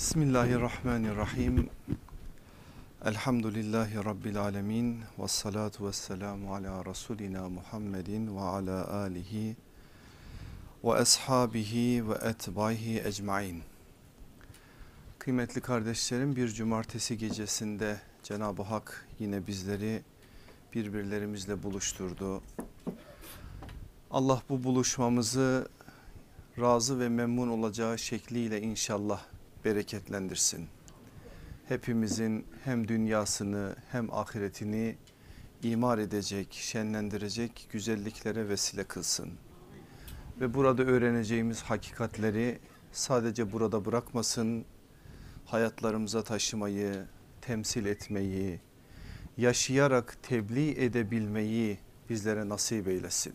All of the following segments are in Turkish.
Bismillahirrahmanirrahim. Elhamdülillahi Rabbil alemin. Ve salatu ve selamu ala Resulina Muhammedin ve ala alihi ve ashabihi ve etbaihi ecmain. Kıymetli kardeşlerim bir cumartesi gecesinde Cenab-ı Hak yine bizleri birbirlerimizle buluşturdu. Allah bu buluşmamızı razı ve memnun olacağı şekliyle inşallah bereketlendirsin. Hepimizin hem dünyasını hem ahiretini imar edecek, şenlendirecek güzelliklere vesile kılsın. Ve burada öğreneceğimiz hakikatleri sadece burada bırakmasın, hayatlarımıza taşımayı, temsil etmeyi, yaşayarak tebliğ edebilmeyi bizlere nasip eylesin.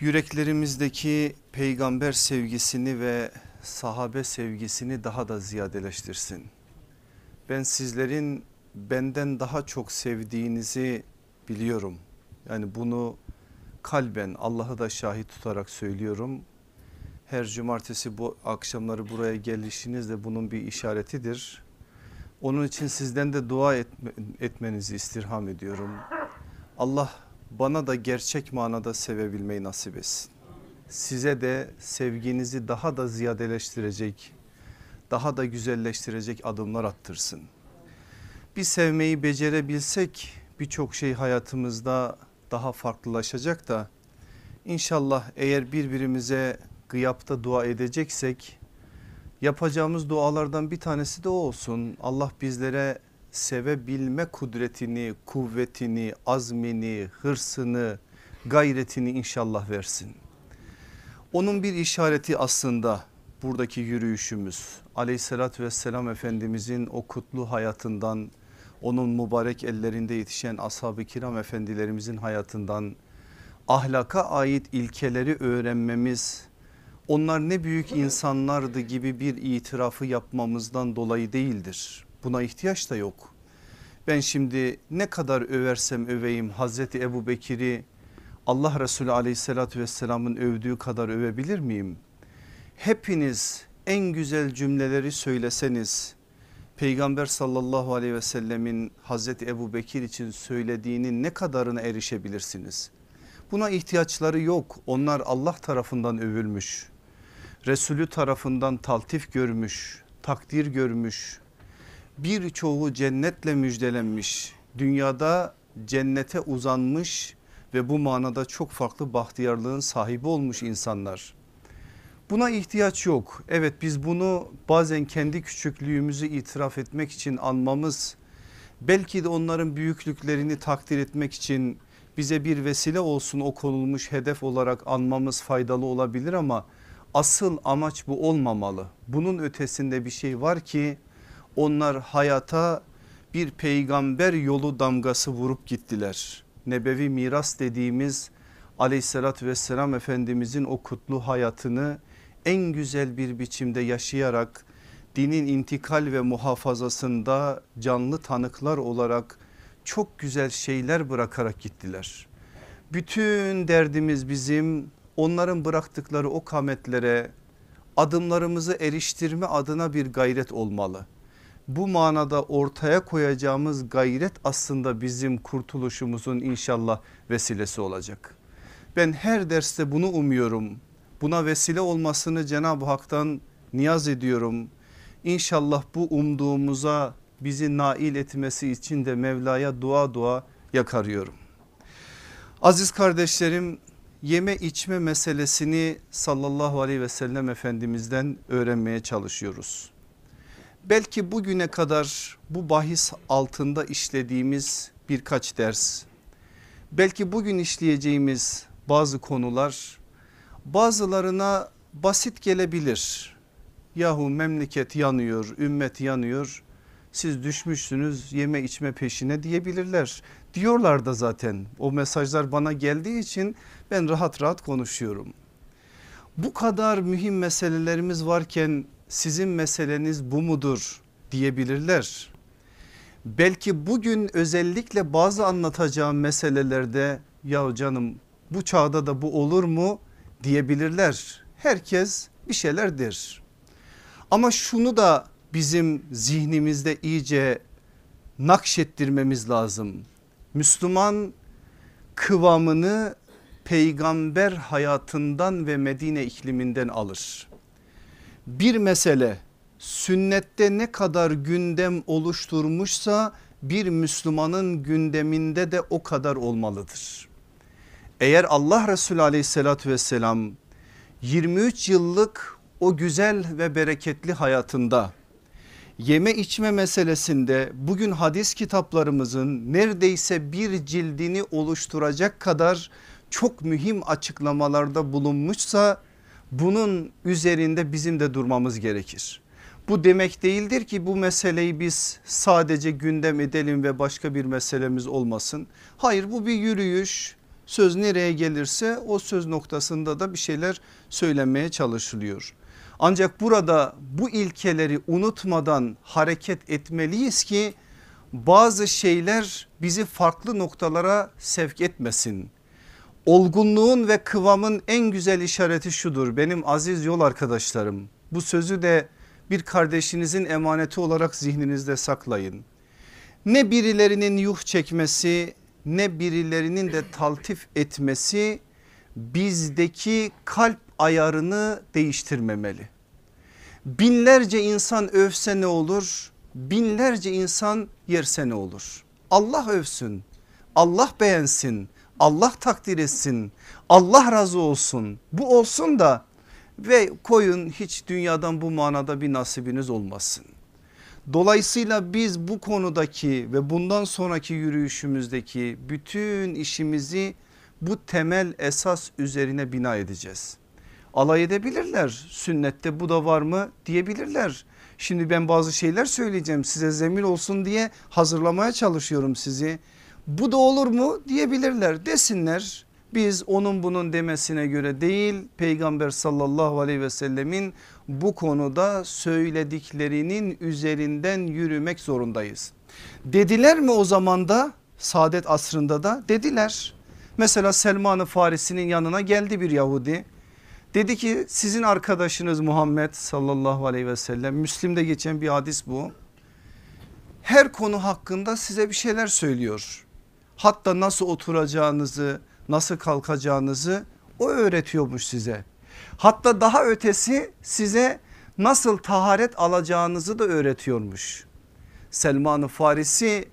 Yüreklerimizdeki peygamber sevgisini ve sahabe sevgisini daha da ziyadeleştirsin. Ben sizlerin benden daha çok sevdiğinizi biliyorum. Yani bunu kalben Allah'ı da şahit tutarak söylüyorum. Her cumartesi bu akşamları buraya gelişiniz de bunun bir işaretidir. Onun için sizden de dua etme, etmenizi istirham ediyorum. Allah bana da gerçek manada sevebilmeyi nasip etsin size de sevginizi daha da ziyadeleştirecek, daha da güzelleştirecek adımlar attırsın. Bir sevmeyi becerebilsek birçok şey hayatımızda daha farklılaşacak da inşallah eğer birbirimize gıyapta dua edeceksek yapacağımız dualardan bir tanesi de o olsun. Allah bizlere sevebilme kudretini, kuvvetini, azmini, hırsını, gayretini inşallah versin. Onun bir işareti aslında buradaki yürüyüşümüz. Aleyhissalatü vesselam Efendimizin o kutlu hayatından, onun mübarek ellerinde yetişen ashab-ı kiram efendilerimizin hayatından ahlaka ait ilkeleri öğrenmemiz, onlar ne büyük insanlardı gibi bir itirafı yapmamızdan dolayı değildir. Buna ihtiyaç da yok. Ben şimdi ne kadar översem öveyim Hazreti Ebu Bekir'i Allah Resulü aleyhissalatü vesselamın övdüğü kadar övebilir miyim? Hepiniz en güzel cümleleri söyleseniz Peygamber sallallahu aleyhi ve sellemin Hazreti Ebu Bekir için söylediğinin ne kadarına erişebilirsiniz? Buna ihtiyaçları yok. Onlar Allah tarafından övülmüş. Resulü tarafından taltif görmüş, takdir görmüş. Birçoğu cennetle müjdelenmiş. Dünyada cennete uzanmış ve bu manada çok farklı bahtiyarlığın sahibi olmuş insanlar. Buna ihtiyaç yok. Evet biz bunu bazen kendi küçüklüğümüzü itiraf etmek için anmamız belki de onların büyüklüklerini takdir etmek için bize bir vesile olsun o konulmuş hedef olarak anmamız faydalı olabilir ama asıl amaç bu olmamalı. Bunun ötesinde bir şey var ki onlar hayata bir peygamber yolu damgası vurup gittiler nebevi miras dediğimiz aleyhissalatü vesselam efendimizin o kutlu hayatını en güzel bir biçimde yaşayarak dinin intikal ve muhafazasında canlı tanıklar olarak çok güzel şeyler bırakarak gittiler. Bütün derdimiz bizim onların bıraktıkları o kametlere adımlarımızı eriştirme adına bir gayret olmalı bu manada ortaya koyacağımız gayret aslında bizim kurtuluşumuzun inşallah vesilesi olacak. Ben her derste bunu umuyorum. Buna vesile olmasını Cenab-ı Hak'tan niyaz ediyorum. İnşallah bu umduğumuza bizi nail etmesi için de Mevla'ya dua dua yakarıyorum. Aziz kardeşlerim yeme içme meselesini sallallahu aleyhi ve sellem efendimizden öğrenmeye çalışıyoruz belki bugüne kadar bu bahis altında işlediğimiz birkaç ders belki bugün işleyeceğimiz bazı konular bazılarına basit gelebilir. Yahu memleket yanıyor, ümmet yanıyor. Siz düşmüşsünüz yeme içme peşine diyebilirler. Diyorlar da zaten o mesajlar bana geldiği için ben rahat rahat konuşuyorum. Bu kadar mühim meselelerimiz varken sizin meseleniz bu mudur diyebilirler. Belki bugün özellikle bazı anlatacağım meselelerde ya canım bu çağda da bu olur mu diyebilirler. Herkes bir şeyler der. Ama şunu da bizim zihnimizde iyice nakşettirmemiz lazım. Müslüman kıvamını peygamber hayatından ve Medine ikliminden alır. Bir mesele sünnette ne kadar gündem oluşturmuşsa bir Müslümanın gündeminde de o kadar olmalıdır. Eğer Allah Resulü aleyhissalatü vesselam 23 yıllık o güzel ve bereketli hayatında yeme içme meselesinde bugün hadis kitaplarımızın neredeyse bir cildini oluşturacak kadar çok mühim açıklamalarda bulunmuşsa bunun üzerinde bizim de durmamız gerekir. Bu demek değildir ki bu meseleyi biz sadece gündem edelim ve başka bir meselemiz olmasın. Hayır bu bir yürüyüş söz nereye gelirse o söz noktasında da bir şeyler söylenmeye çalışılıyor. Ancak burada bu ilkeleri unutmadan hareket etmeliyiz ki bazı şeyler bizi farklı noktalara sevk etmesin. Olgunluğun ve kıvamın en güzel işareti şudur benim aziz yol arkadaşlarım. Bu sözü de bir kardeşinizin emaneti olarak zihninizde saklayın. Ne birilerinin yuh çekmesi ne birilerinin de taltif etmesi bizdeki kalp ayarını değiştirmemeli. Binlerce insan övse ne olur? Binlerce insan yerse ne olur? Allah övsün, Allah beğensin, Allah takdir etsin, Allah razı olsun. Bu olsun da ve koyun hiç dünyadan bu manada bir nasibiniz olmasın. Dolayısıyla biz bu konudaki ve bundan sonraki yürüyüşümüzdeki bütün işimizi bu temel esas üzerine bina edeceğiz. Alay edebilirler sünnette bu da var mı diyebilirler. Şimdi ben bazı şeyler söyleyeceğim size zemin olsun diye hazırlamaya çalışıyorum sizi. Bu da olur mu diyebilirler desinler biz onun bunun demesine göre değil peygamber sallallahu aleyhi ve sellemin bu konuda söylediklerinin üzerinden yürümek zorundayız. Dediler mi o zaman da saadet asrında da dediler. Mesela Selman-ı Farisi'nin yanına geldi bir Yahudi. Dedi ki sizin arkadaşınız Muhammed sallallahu aleyhi ve sellem Müslim'de geçen bir hadis bu. Her konu hakkında size bir şeyler söylüyor. Hatta nasıl oturacağınızı nasıl kalkacağınızı o öğretiyormuş size. Hatta daha ötesi size nasıl taharet alacağınızı da öğretiyormuş. Selman-ı Farisi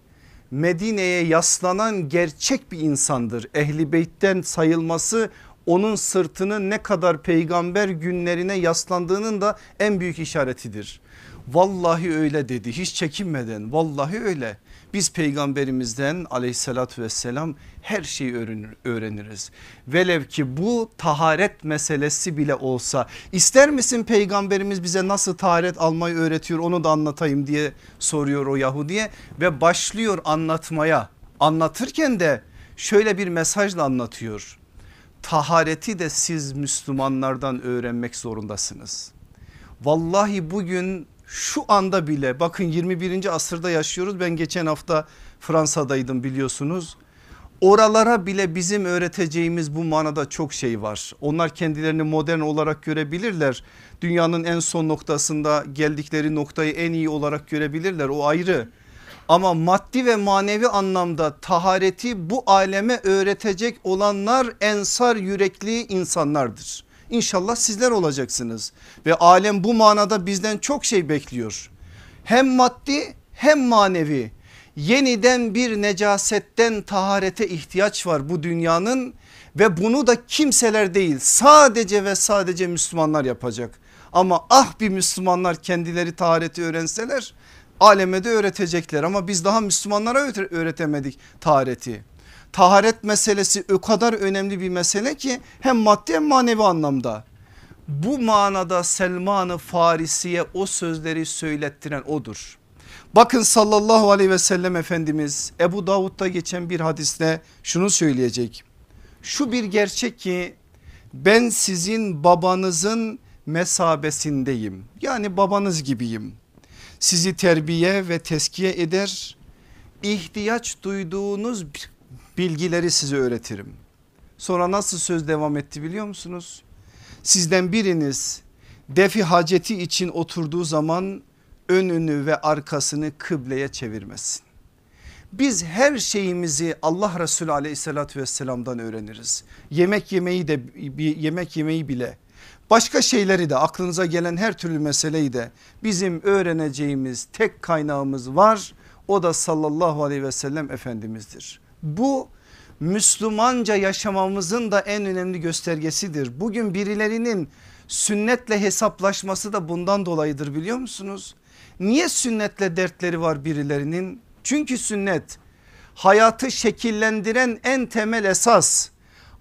Medine'ye yaslanan gerçek bir insandır. Ehli beytten sayılması onun sırtını ne kadar peygamber günlerine yaslandığının da en büyük işaretidir. Vallahi öyle dedi hiç çekinmeden vallahi öyle. Biz peygamberimizden aleyhissalatü vesselam her şeyi öğreniriz. Velev ki bu taharet meselesi bile olsa ister misin peygamberimiz bize nasıl taharet almayı öğretiyor onu da anlatayım diye soruyor o Yahudiye ve başlıyor anlatmaya. Anlatırken de şöyle bir mesajla anlatıyor. Tahareti de siz Müslümanlardan öğrenmek zorundasınız. Vallahi bugün şu anda bile bakın 21. asırda yaşıyoruz. Ben geçen hafta Fransa'daydım biliyorsunuz. Oralara bile bizim öğreteceğimiz bu manada çok şey var. Onlar kendilerini modern olarak görebilirler. Dünyanın en son noktasında geldikleri noktayı en iyi olarak görebilirler o ayrı. Ama maddi ve manevi anlamda tahareti bu aleme öğretecek olanlar ensar yürekli insanlardır. İnşallah sizler olacaksınız. Ve alem bu manada bizden çok şey bekliyor. Hem maddi hem manevi. Yeniden bir necasetten taharete ihtiyaç var bu dünyanın. Ve bunu da kimseler değil sadece ve sadece Müslümanlar yapacak. Ama ah bir Müslümanlar kendileri tahareti öğrenseler aleme de öğretecekler. Ama biz daha Müslümanlara öğretemedik tahareti taharet meselesi o kadar önemli bir mesele ki hem maddi hem manevi anlamda. Bu manada Selman-ı Farisi'ye o sözleri söylettiren odur. Bakın sallallahu aleyhi ve sellem Efendimiz Ebu Davud'da geçen bir hadiste şunu söyleyecek. Şu bir gerçek ki ben sizin babanızın mesabesindeyim. Yani babanız gibiyim. Sizi terbiye ve teskiye eder. ihtiyaç duyduğunuz bilgileri size öğretirim. Sonra nasıl söz devam etti biliyor musunuz? Sizden biriniz defi haceti için oturduğu zaman önünü ve arkasını kıbleye çevirmesin. Biz her şeyimizi Allah Resulü aleyhissalatü vesselam'dan öğreniriz. Yemek yemeyi de yemek yemeyi bile başka şeyleri de aklınıza gelen her türlü meseleyi de bizim öğreneceğimiz tek kaynağımız var. O da sallallahu aleyhi ve sellem efendimizdir. Bu Müslümanca yaşamamızın da en önemli göstergesidir. Bugün birilerinin sünnetle hesaplaşması da bundan dolayıdır biliyor musunuz? Niye sünnetle dertleri var birilerinin? Çünkü sünnet hayatı şekillendiren en temel esas.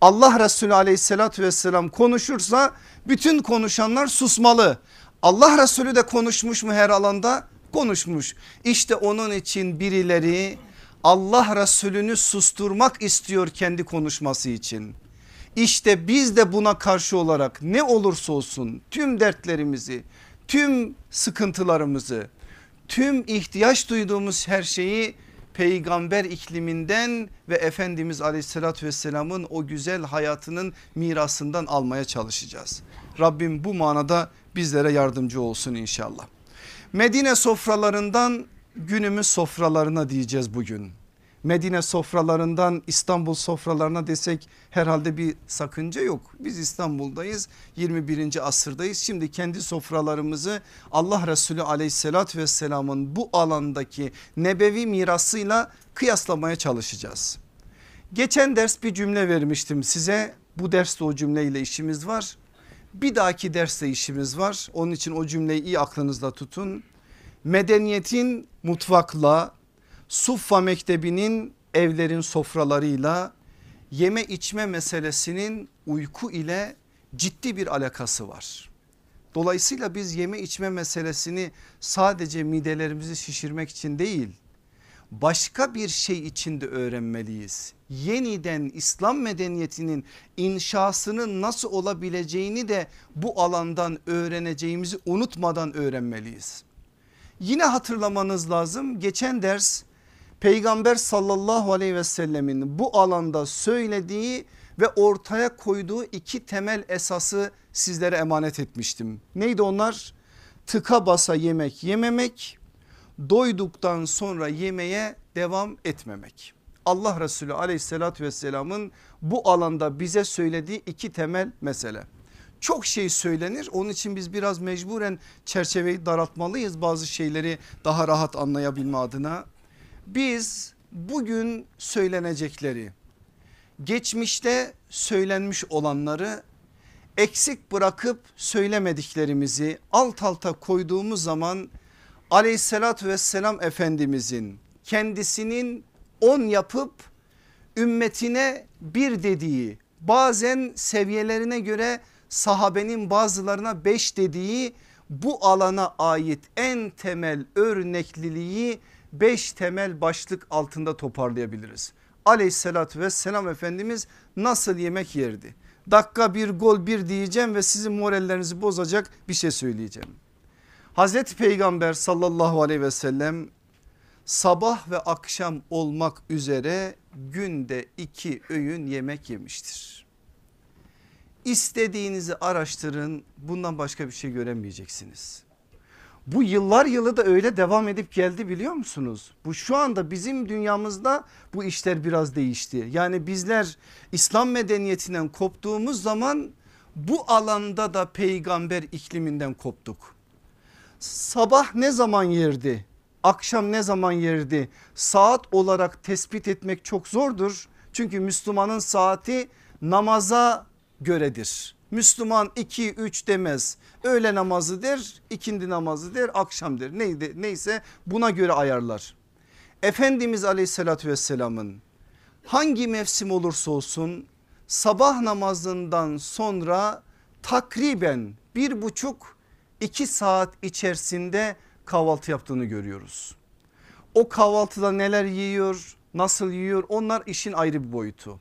Allah Resulü aleyhissalatü vesselam konuşursa bütün konuşanlar susmalı. Allah Resulü de konuşmuş mu her alanda? Konuşmuş. İşte onun için birileri Allah Resulünü susturmak istiyor kendi konuşması için. İşte biz de buna karşı olarak ne olursa olsun tüm dertlerimizi, tüm sıkıntılarımızı, tüm ihtiyaç duyduğumuz her şeyi peygamber ikliminden ve Efendimiz aleyhissalatü vesselamın o güzel hayatının mirasından almaya çalışacağız. Rabbim bu manada bizlere yardımcı olsun inşallah. Medine sofralarından günümüz sofralarına diyeceğiz bugün. Medine sofralarından İstanbul sofralarına desek herhalde bir sakınca yok. Biz İstanbul'dayız 21. asırdayız. Şimdi kendi sofralarımızı Allah Resulü aleyhissalatü vesselamın bu alandaki nebevi mirasıyla kıyaslamaya çalışacağız. Geçen ders bir cümle vermiştim size. Bu derste o cümleyle işimiz var. Bir dahaki derste işimiz var. Onun için o cümleyi iyi aklınızda tutun. Medeniyetin mutfakla, Suffa Mektebi'nin evlerin sofralarıyla yeme içme meselesinin uyku ile ciddi bir alakası var. Dolayısıyla biz yeme içme meselesini sadece midelerimizi şişirmek için değil başka bir şey için de öğrenmeliyiz. Yeniden İslam medeniyetinin inşasının nasıl olabileceğini de bu alandan öğreneceğimizi unutmadan öğrenmeliyiz. Yine hatırlamanız lazım geçen ders peygamber sallallahu aleyhi ve sellemin bu alanda söylediği ve ortaya koyduğu iki temel esası sizlere emanet etmiştim. Neydi onlar? Tıka basa yemek yememek, doyduktan sonra yemeye devam etmemek. Allah Resulü aleyhissalatü vesselamın bu alanda bize söylediği iki temel mesele. Çok şey söylenir. Onun için biz biraz mecburen çerçeveyi daraltmalıyız bazı şeyleri daha rahat anlayabilme adına. Biz bugün söylenecekleri geçmişte söylenmiş olanları eksik bırakıp söylemediklerimizi alt alta koyduğumuz zaman aleyhissalatü vesselam efendimizin kendisinin on yapıp ümmetine bir dediği bazen seviyelerine göre sahabenin bazılarına beş dediği bu alana ait en temel örnekliliği beş temel başlık altında toparlayabiliriz. Aleyhissalatü vesselam Efendimiz nasıl yemek yerdi? Dakika bir gol bir diyeceğim ve sizin morallerinizi bozacak bir şey söyleyeceğim. Hazreti Peygamber sallallahu aleyhi ve sellem sabah ve akşam olmak üzere günde iki öğün yemek yemiştir. İstediğinizi araştırın bundan başka bir şey göremeyeceksiniz. Bu yıllar yılı da öyle devam edip geldi biliyor musunuz? Bu şu anda bizim dünyamızda bu işler biraz değişti. Yani bizler İslam medeniyetinden koptuğumuz zaman bu alanda da peygamber ikliminden koptuk. Sabah ne zaman yerdi? Akşam ne zaman yerdi? Saat olarak tespit etmek çok zordur. Çünkü Müslümanın saati namaza göredir. Müslüman 2 3 demez. Öğle namazı der, ikindi namazı der, akşam der. Neydi, neyse buna göre ayarlar. Efendimiz aleyhissalatü vesselamın hangi mevsim olursa olsun sabah namazından sonra takriben bir buçuk iki saat içerisinde kahvaltı yaptığını görüyoruz. O kahvaltıda neler yiyor nasıl yiyor onlar işin ayrı bir boyutu.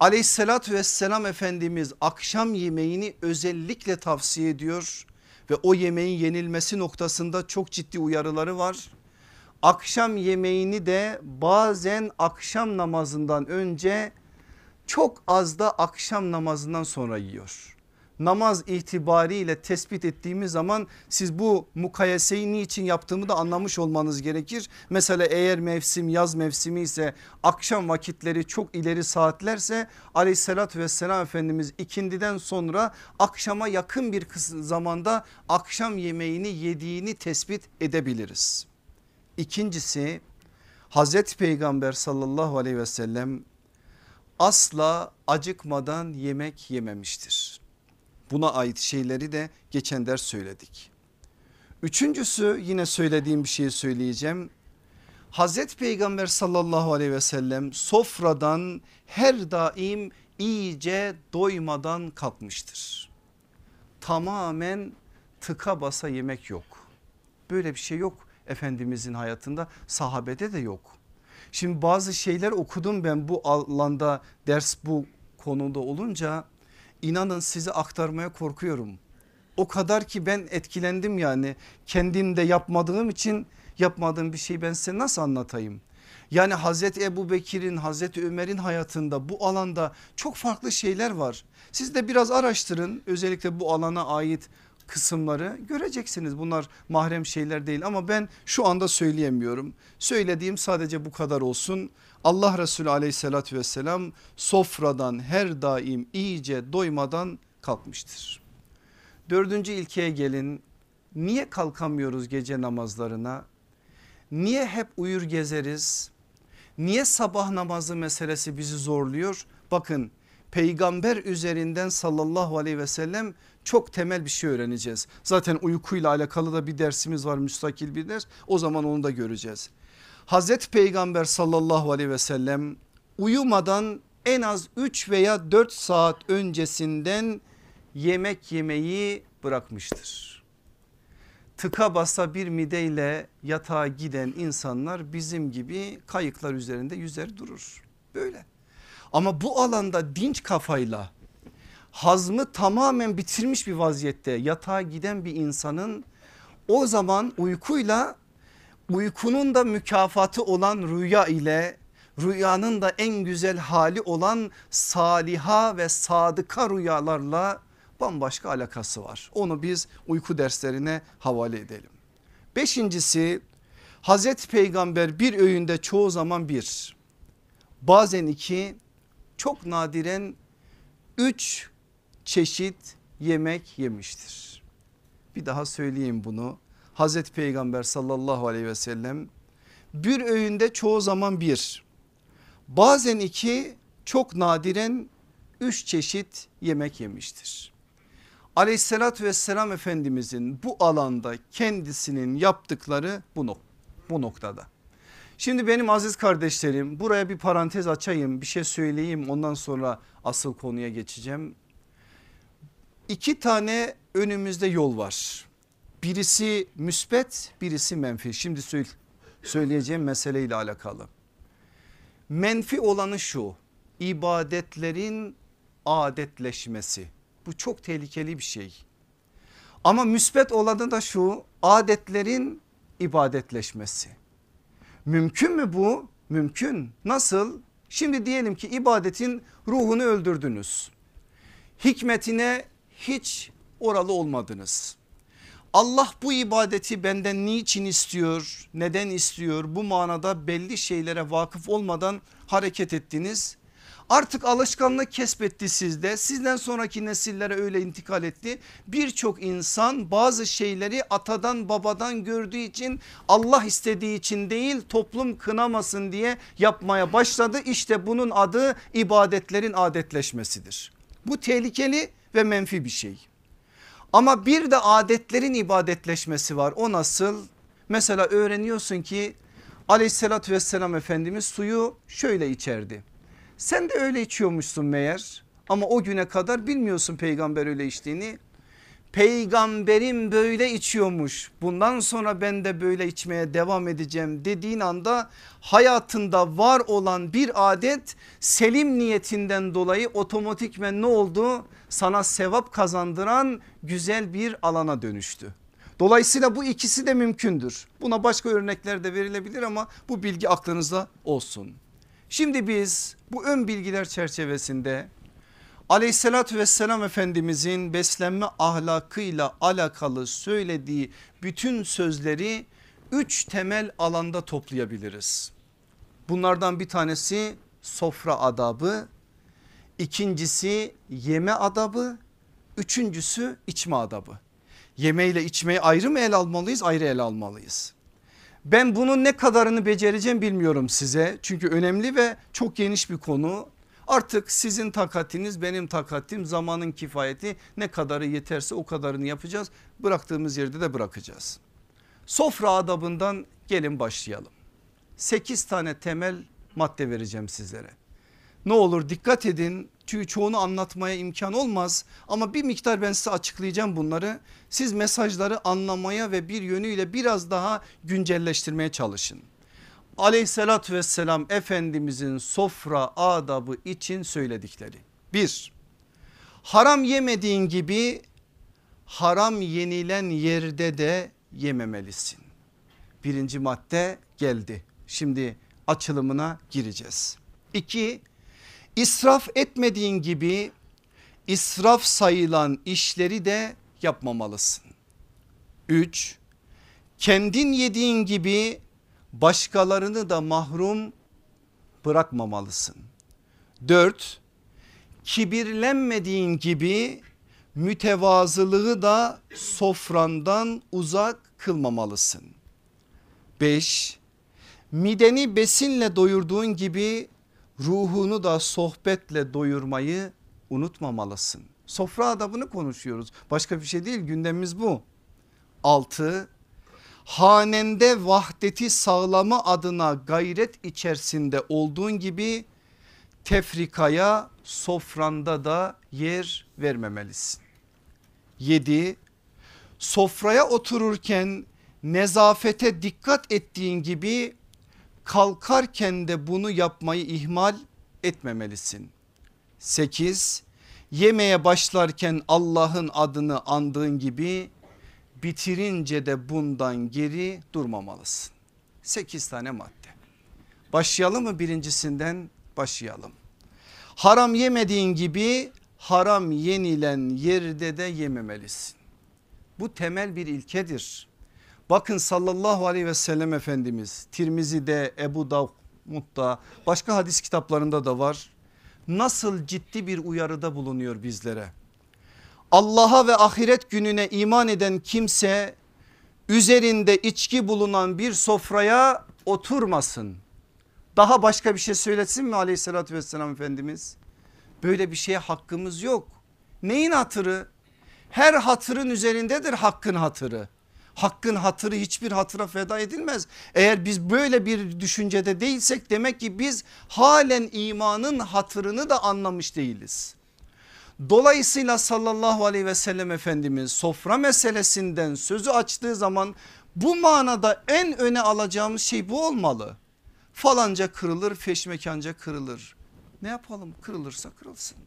Aleyhissalatü vesselam Efendimiz akşam yemeğini özellikle tavsiye ediyor ve o yemeğin yenilmesi noktasında çok ciddi uyarıları var. Akşam yemeğini de bazen akşam namazından önce çok az da akşam namazından sonra yiyor. Namaz itibariyle tespit ettiğimiz zaman siz bu mukayeseyi niçin yaptığımı da anlamış olmanız gerekir. Mesela eğer mevsim yaz mevsimi ise akşam vakitleri çok ileri saatlerse aleyhissalatü vesselam Efendimiz ikindiden sonra akşama yakın bir zamanda akşam yemeğini yediğini tespit edebiliriz. İkincisi Hazreti Peygamber sallallahu aleyhi ve sellem asla acıkmadan yemek yememiştir. Buna ait şeyleri de geçen ders söyledik. Üçüncüsü yine söylediğim bir şeyi söyleyeceğim. Hazreti Peygamber sallallahu aleyhi ve sellem sofradan her daim iyice doymadan kalkmıştır. Tamamen tıka basa yemek yok. Böyle bir şey yok Efendimizin hayatında sahabede de yok. Şimdi bazı şeyler okudum ben bu alanda ders bu konuda olunca inanın size aktarmaya korkuyorum. O kadar ki ben etkilendim yani kendimde yapmadığım için yapmadığım bir şeyi ben size nasıl anlatayım? Yani Hazreti Ebu Bekir'in Hazreti Ömer'in hayatında bu alanda çok farklı şeyler var. Siz de biraz araştırın özellikle bu alana ait kısımları göreceksiniz. Bunlar mahrem şeyler değil ama ben şu anda söyleyemiyorum. Söylediğim sadece bu kadar olsun. Allah Resulü aleyhissalatü vesselam sofradan her daim iyice doymadan kalkmıştır. Dördüncü ilkeye gelin. Niye kalkamıyoruz gece namazlarına? Niye hep uyur gezeriz? Niye sabah namazı meselesi bizi zorluyor? Bakın peygamber üzerinden sallallahu aleyhi ve sellem çok temel bir şey öğreneceğiz. Zaten uykuyla alakalı da bir dersimiz var müstakil bir ders o zaman onu da göreceğiz. Hazreti Peygamber sallallahu aleyhi ve sellem uyumadan en az 3 veya 4 saat öncesinden yemek yemeyi bırakmıştır. Tıka basa bir mideyle yatağa giden insanlar bizim gibi kayıklar üzerinde yüzer durur. Böyle. Ama bu alanda dinç kafayla hazmı tamamen bitirmiş bir vaziyette yatağa giden bir insanın o zaman uykuyla uykunun da mükafatı olan rüya ile rüyanın da en güzel hali olan saliha ve sadıka rüyalarla bambaşka alakası var. Onu biz uyku derslerine havale edelim. Beşincisi Hazreti Peygamber bir öğünde çoğu zaman bir bazen iki çok nadiren üç çeşit yemek yemiştir. Bir daha söyleyeyim bunu. Hazreti Peygamber sallallahu aleyhi ve sellem bir öğünde çoğu zaman bir bazen iki çok nadiren üç çeşit yemek yemiştir. Aleyhissalatü vesselam Efendimizin bu alanda kendisinin yaptıkları bu, bu noktada. Şimdi benim aziz kardeşlerim buraya bir parantez açayım bir şey söyleyeyim ondan sonra asıl konuya geçeceğim. İki tane önümüzde yol var. Birisi müspet birisi menfi. Şimdi söyleyeceğim meseleyle alakalı. Menfi olanı şu ibadetlerin adetleşmesi. Bu çok tehlikeli bir şey. Ama müspet olanı da şu adetlerin ibadetleşmesi. Mümkün mü bu? Mümkün. Nasıl? Şimdi diyelim ki ibadetin ruhunu öldürdünüz. Hikmetine hiç oralı olmadınız. Allah bu ibadeti benden niçin istiyor, neden istiyor bu manada belli şeylere vakıf olmadan hareket ettiniz. Artık alışkanlık kesbetti sizde sizden sonraki nesillere öyle intikal etti. Birçok insan bazı şeyleri atadan babadan gördüğü için Allah istediği için değil toplum kınamasın diye yapmaya başladı. İşte bunun adı ibadetlerin adetleşmesidir. Bu tehlikeli ve menfi bir şey. Ama bir de adetlerin ibadetleşmesi var o nasıl? Mesela öğreniyorsun ki aleyhissalatü vesselam Efendimiz suyu şöyle içerdi. Sen de öyle içiyormuşsun meğer ama o güne kadar bilmiyorsun peygamber öyle içtiğini. Peygamberim böyle içiyormuş bundan sonra ben de böyle içmeye devam edeceğim dediğin anda hayatında var olan bir adet selim niyetinden dolayı otomatikmen ne oldu? Sana sevap kazandıran güzel bir alana dönüştü. Dolayısıyla bu ikisi de mümkündür. Buna başka örnekler de verilebilir ama bu bilgi aklınızda olsun. Şimdi biz bu ön bilgiler çerçevesinde Aleyhissalatü vesselam Efendimizin beslenme ahlakıyla alakalı söylediği bütün sözleri üç temel alanda toplayabiliriz. Bunlardan bir tanesi sofra adabı, ikincisi yeme adabı, üçüncüsü içme adabı. Yeme ile içmeyi ayrı mı el almalıyız ayrı el almalıyız. Ben bunun ne kadarını becereceğim bilmiyorum size çünkü önemli ve çok geniş bir konu. Artık sizin takatiniz benim takatim zamanın kifayeti ne kadarı yeterse o kadarını yapacağız. Bıraktığımız yerde de bırakacağız. Sofra adabından gelin başlayalım. 8 tane temel madde vereceğim sizlere. Ne olur dikkat edin çünkü çoğunu anlatmaya imkan olmaz ama bir miktar ben size açıklayacağım bunları. Siz mesajları anlamaya ve bir yönüyle biraz daha güncelleştirmeye çalışın. Aleyhissalatü vesselam Efendimizin sofra adabı için söyledikleri. Bir, haram yemediğin gibi haram yenilen yerde de yememelisin. Birinci madde geldi. Şimdi açılımına gireceğiz. İki, israf etmediğin gibi israf sayılan işleri de yapmamalısın. Üç, kendin yediğin gibi başkalarını da mahrum bırakmamalısın. Dört, kibirlenmediğin gibi mütevazılığı da sofrandan uzak kılmamalısın. Beş, mideni besinle doyurduğun gibi ruhunu da sohbetle doyurmayı unutmamalısın. Sofra adabını konuşuyoruz başka bir şey değil gündemimiz bu. Altı hanende vahdeti sağlama adına gayret içerisinde olduğun gibi tefrikaya sofranda da yer vermemelisin. 7. Sofraya otururken nezafete dikkat ettiğin gibi kalkarken de bunu yapmayı ihmal etmemelisin. 8. Yemeğe başlarken Allah'ın adını andığın gibi bitirince de bundan geri durmamalısın. 8 tane madde. Başlayalım mı birincisinden? Başlayalım. Haram yemediğin gibi haram yenilen yerde de yememelisin. Bu temel bir ilkedir. Bakın sallallahu aleyhi ve sellem Efendimiz Tirmizi'de Ebu Davud'da başka hadis kitaplarında da var. Nasıl ciddi bir uyarıda bulunuyor bizlere. Allah'a ve ahiret gününe iman eden kimse üzerinde içki bulunan bir sofraya oturmasın. Daha başka bir şey söylesin mi aleyhissalatü vesselam Efendimiz? Böyle bir şeye hakkımız yok. Neyin hatırı? Her hatırın üzerindedir hakkın hatırı. Hakkın hatırı hiçbir hatıra feda edilmez. Eğer biz böyle bir düşüncede değilsek demek ki biz halen imanın hatırını da anlamış değiliz. Dolayısıyla sallallahu aleyhi ve sellem Efendimiz sofra meselesinden sözü açtığı zaman bu manada en öne alacağımız şey bu olmalı. Falanca kırılır feşmekanca kırılır. Ne yapalım kırılırsa kırılsın.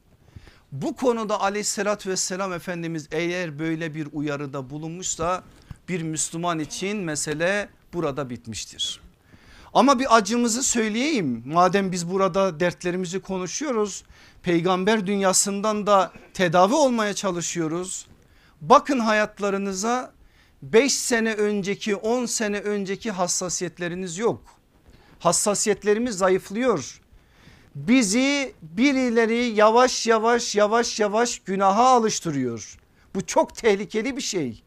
Bu konuda aleyhissalatü vesselam Efendimiz eğer böyle bir uyarıda bulunmuşsa bir Müslüman için mesele burada bitmiştir. Ama bir acımızı söyleyeyim madem biz burada dertlerimizi konuşuyoruz peygamber dünyasından da tedavi olmaya çalışıyoruz. Bakın hayatlarınıza 5 sene önceki 10 sene önceki hassasiyetleriniz yok. Hassasiyetlerimiz zayıflıyor. Bizi birileri yavaş yavaş yavaş yavaş günaha alıştırıyor. Bu çok tehlikeli bir şey.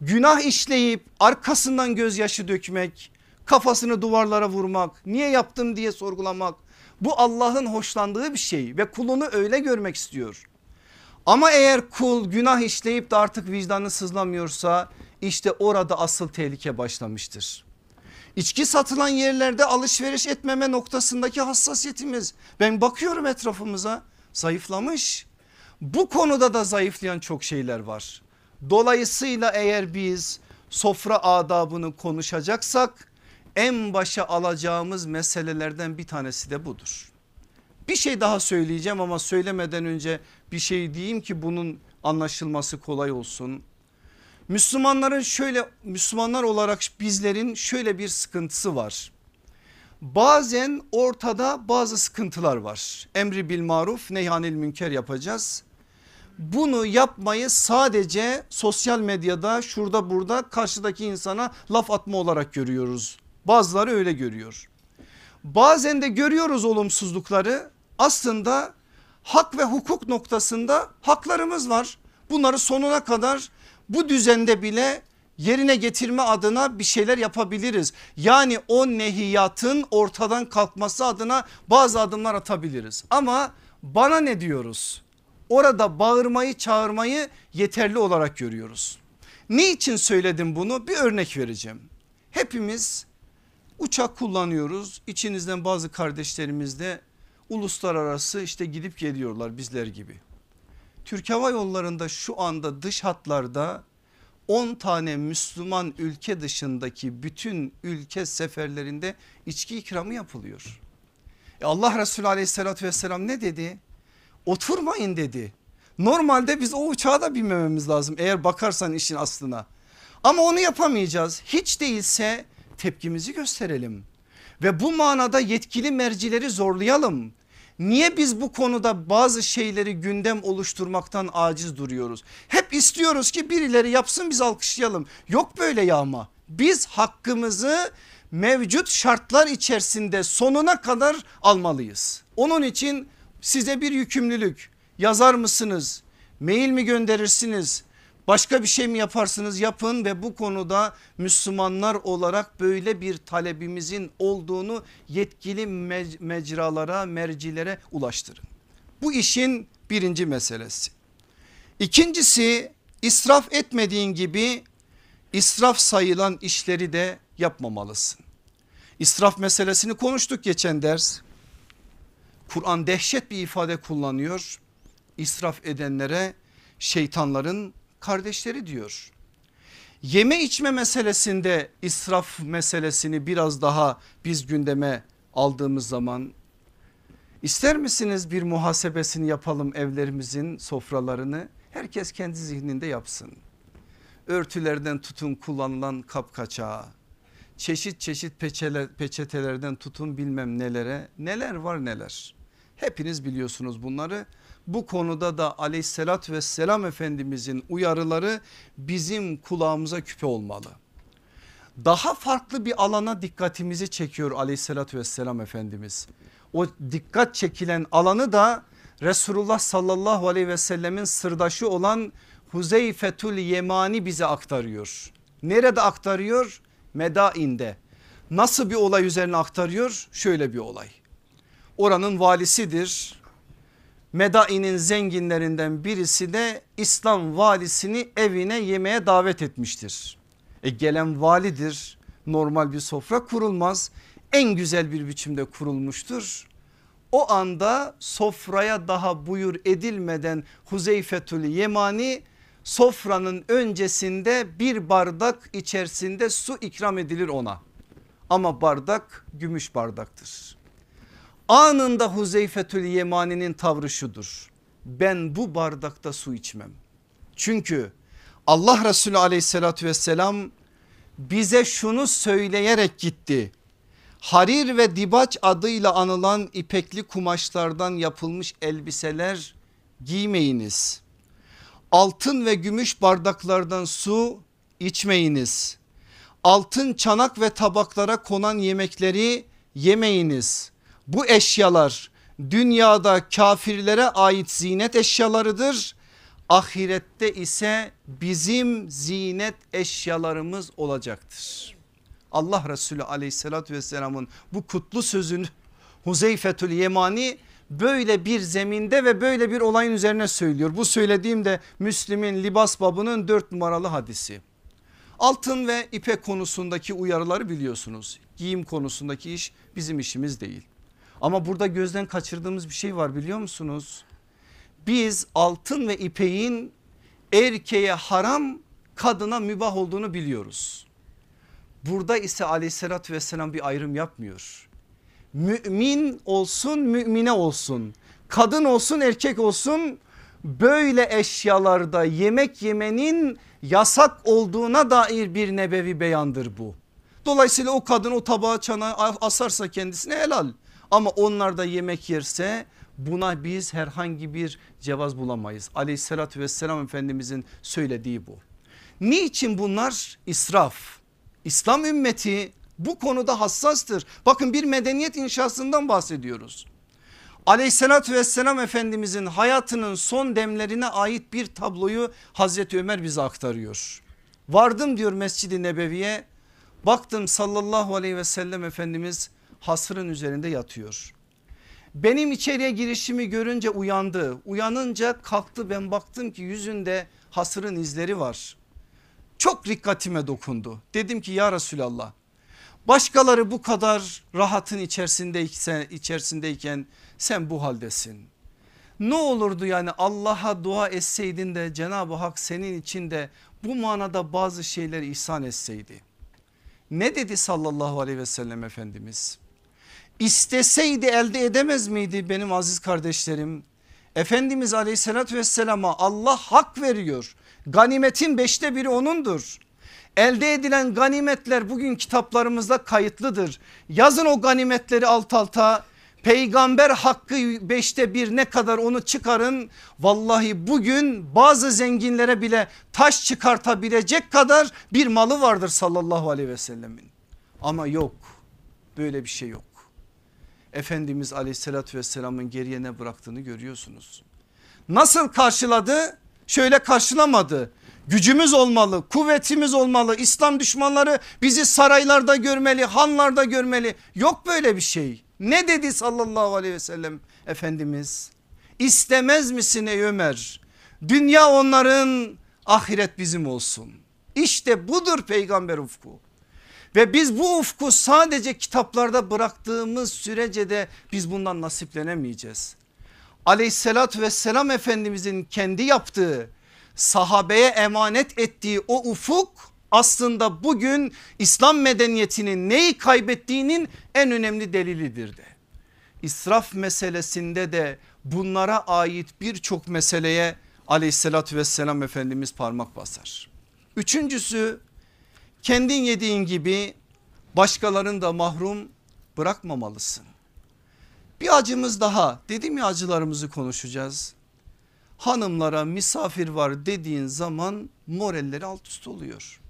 Günah işleyip arkasından gözyaşı dökmek, kafasını duvarlara vurmak, niye yaptım diye sorgulamak bu Allah'ın hoşlandığı bir şey ve kulunu öyle görmek istiyor. Ama eğer kul günah işleyip de artık vicdanı sızlamıyorsa işte orada asıl tehlike başlamıştır. İçki satılan yerlerde alışveriş etmeme noktasındaki hassasiyetimiz ben bakıyorum etrafımıza zayıflamış. Bu konuda da zayıflayan çok şeyler var. Dolayısıyla eğer biz sofra adabını konuşacaksak en başa alacağımız meselelerden bir tanesi de budur. Bir şey daha söyleyeceğim ama söylemeden önce bir şey diyeyim ki bunun anlaşılması kolay olsun. Müslümanların şöyle Müslümanlar olarak bizlerin şöyle bir sıkıntısı var. Bazen ortada bazı sıkıntılar var. Emri bil maruf neyhanil münker yapacağız. Bunu yapmayı sadece sosyal medyada şurada burada karşıdaki insana laf atma olarak görüyoruz. Bazıları öyle görüyor. Bazen de görüyoruz olumsuzlukları aslında hak ve hukuk noktasında haklarımız var. Bunları sonuna kadar bu düzende bile yerine getirme adına bir şeyler yapabiliriz. Yani o nehiyatın ortadan kalkması adına bazı adımlar atabiliriz. Ama bana ne diyoruz? Orada bağırmayı çağırmayı yeterli olarak görüyoruz. Ne için söyledim bunu? Bir örnek vereceğim. Hepimiz uçak kullanıyoruz. İçinizden bazı kardeşlerimiz de uluslararası işte gidip geliyorlar bizler gibi. Türk Hava Yolları'nda şu anda dış hatlarda 10 tane Müslüman ülke dışındaki bütün ülke seferlerinde içki ikramı yapılıyor. E Allah Resulü aleyhissalatü vesselam ne dedi? Oturmayın dedi. Normalde biz o uçağa da binmememiz lazım eğer bakarsan işin aslına. Ama onu yapamayacağız. Hiç değilse tepkimizi gösterelim. Ve bu manada yetkili mercileri zorlayalım. Niye biz bu konuda bazı şeyleri gündem oluşturmaktan aciz duruyoruz? Hep istiyoruz ki birileri yapsın biz alkışlayalım. Yok böyle yağma. Biz hakkımızı mevcut şartlar içerisinde sonuna kadar almalıyız. Onun için size bir yükümlülük yazar mısınız? Mail mi gönderirsiniz? Başka bir şey mi yaparsınız yapın ve bu konuda Müslümanlar olarak böyle bir talebimizin olduğunu yetkili mecralara mercilere ulaştırın. Bu işin birinci meselesi. İkincisi israf etmediğin gibi israf sayılan işleri de yapmamalısın. İsraf meselesini konuştuk geçen ders. Kur'an dehşet bir ifade kullanıyor. İsraf edenlere şeytanların kardeşleri diyor. Yeme içme meselesinde israf meselesini biraz daha biz gündeme aldığımız zaman ister misiniz bir muhasebesini yapalım evlerimizin sofralarını herkes kendi zihninde yapsın. Örtülerden tutun kullanılan kapkaçağa çeşit çeşit peçeler, peçetelerden tutun bilmem nelere neler var neler. Hepiniz biliyorsunuz bunları bu konuda da aleyhissalat vesselam efendimizin uyarıları bizim kulağımıza küpe olmalı. Daha farklı bir alana dikkatimizi çekiyor aleyhissalat vesselam efendimiz. O dikkat çekilen alanı da Resulullah sallallahu aleyhi ve sellemin sırdaşı olan Huzeyfetül Yemani bize aktarıyor. Nerede aktarıyor? Medain'de. Nasıl bir olay üzerine aktarıyor? Şöyle bir olay. Oranın valisidir Medai'nin zenginlerinden birisi de İslam valisini evine yemeğe davet etmiştir. E gelen validir normal bir sofra kurulmaz en güzel bir biçimde kurulmuştur. O anda sofraya daha buyur edilmeden Huzeyfetül Yemani sofranın öncesinde bir bardak içerisinde su ikram edilir ona. Ama bardak gümüş bardaktır. Anında Huzeyfetül Yemani'nin tavrı şudur. Ben bu bardakta su içmem. Çünkü Allah Resulü aleyhissalatü vesselam bize şunu söyleyerek gitti. Harir ve dibaç adıyla anılan ipekli kumaşlardan yapılmış elbiseler giymeyiniz. Altın ve gümüş bardaklardan su içmeyiniz. Altın çanak ve tabaklara konan yemekleri yemeyiniz bu eşyalar dünyada kafirlere ait zinet eşyalarıdır. Ahirette ise bizim zinet eşyalarımız olacaktır. Allah Resulü aleyhissalatü vesselamın bu kutlu sözünü Huzeyfetül Yemani böyle bir zeminde ve böyle bir olayın üzerine söylüyor. Bu söylediğim de Müslim'in libas babının dört numaralı hadisi. Altın ve ipek konusundaki uyarıları biliyorsunuz. Giyim konusundaki iş bizim işimiz değil. Ama burada gözden kaçırdığımız bir şey var biliyor musunuz? Biz altın ve ipeğin erkeğe haram kadına mübah olduğunu biliyoruz. Burada ise aleyhissalatü vesselam bir ayrım yapmıyor. Mümin olsun mümine olsun kadın olsun erkek olsun böyle eşyalarda yemek yemenin yasak olduğuna dair bir nebevi beyandır bu. Dolayısıyla o kadın o tabağı çana asarsa kendisine helal. Ama onlar da yemek yerse buna biz herhangi bir cevaz bulamayız. Aleyhissalatü vesselam Efendimizin söylediği bu. Niçin bunlar israf? İslam ümmeti bu konuda hassastır. Bakın bir medeniyet inşasından bahsediyoruz. Aleyhissalatü vesselam Efendimizin hayatının son demlerine ait bir tabloyu Hazreti Ömer bize aktarıyor. Vardım diyor Mescid-i Nebevi'ye baktım sallallahu aleyhi ve sellem Efendimiz hasırın üzerinde yatıyor. Benim içeriye girişimi görünce uyandı. Uyanınca kalktı ben baktım ki yüzünde hasırın izleri var. Çok dikkatime dokundu. Dedim ki ya Resulallah başkaları bu kadar rahatın içerisindeyken, içerisindeyken sen bu haldesin. Ne olurdu yani Allah'a dua etseydin de Cenab-ı Hak senin için de bu manada bazı şeyleri ihsan etseydi. Ne dedi sallallahu aleyhi ve sellem Efendimiz? İsteseydi elde edemez miydi benim aziz kardeşlerim? Efendimiz aleyhissalatü vesselama Allah hak veriyor. Ganimetin beşte biri onundur. Elde edilen ganimetler bugün kitaplarımızda kayıtlıdır. Yazın o ganimetleri alt alta peygamber hakkı beşte bir ne kadar onu çıkarın. Vallahi bugün bazı zenginlere bile taş çıkartabilecek kadar bir malı vardır sallallahu aleyhi ve sellemin. Ama yok böyle bir şey yok. Efendimiz aleyhissalatü vesselamın geriye ne bıraktığını görüyorsunuz. Nasıl karşıladı? Şöyle karşılamadı. Gücümüz olmalı, kuvvetimiz olmalı. İslam düşmanları bizi saraylarda görmeli, hanlarda görmeli. Yok böyle bir şey. Ne dedi sallallahu aleyhi ve sellem Efendimiz? İstemez misin ey Ömer? Dünya onların ahiret bizim olsun. İşte budur peygamber ufku. Ve biz bu ufku sadece kitaplarda bıraktığımız sürece de biz bundan nasiplenemeyeceğiz. Aleyhissalatü vesselam Efendimizin kendi yaptığı sahabeye emanet ettiği o ufuk aslında bugün İslam medeniyetinin neyi kaybettiğinin en önemli delilidir de. İsraf meselesinde de bunlara ait birçok meseleye aleyhissalatü vesselam Efendimiz parmak basar. Üçüncüsü kendin yediğin gibi başkalarını da mahrum bırakmamalısın. Bir acımız daha dedim ya acılarımızı konuşacağız. Hanımlara misafir var dediğin zaman moralleri alt üst oluyor.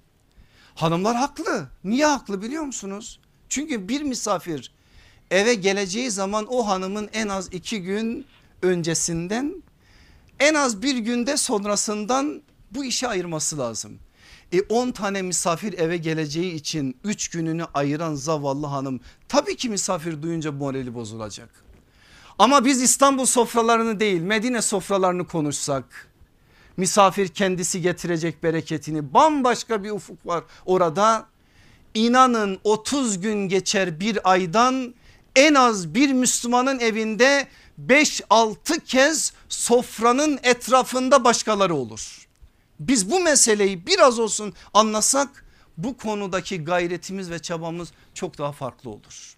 Hanımlar haklı. Niye haklı biliyor musunuz? Çünkü bir misafir eve geleceği zaman o hanımın en az iki gün öncesinden en az bir günde sonrasından bu işe ayırması lazım. E 10 tane misafir eve geleceği için 3 gününü ayıran zavallı hanım tabii ki misafir duyunca morali bozulacak. Ama biz İstanbul sofralarını değil Medine sofralarını konuşsak misafir kendisi getirecek bereketini bambaşka bir ufuk var orada. İnanın 30 gün geçer bir aydan en az bir Müslümanın evinde 5-6 kez sofranın etrafında başkaları olur. Biz bu meseleyi biraz olsun anlasak bu konudaki gayretimiz ve çabamız çok daha farklı olur.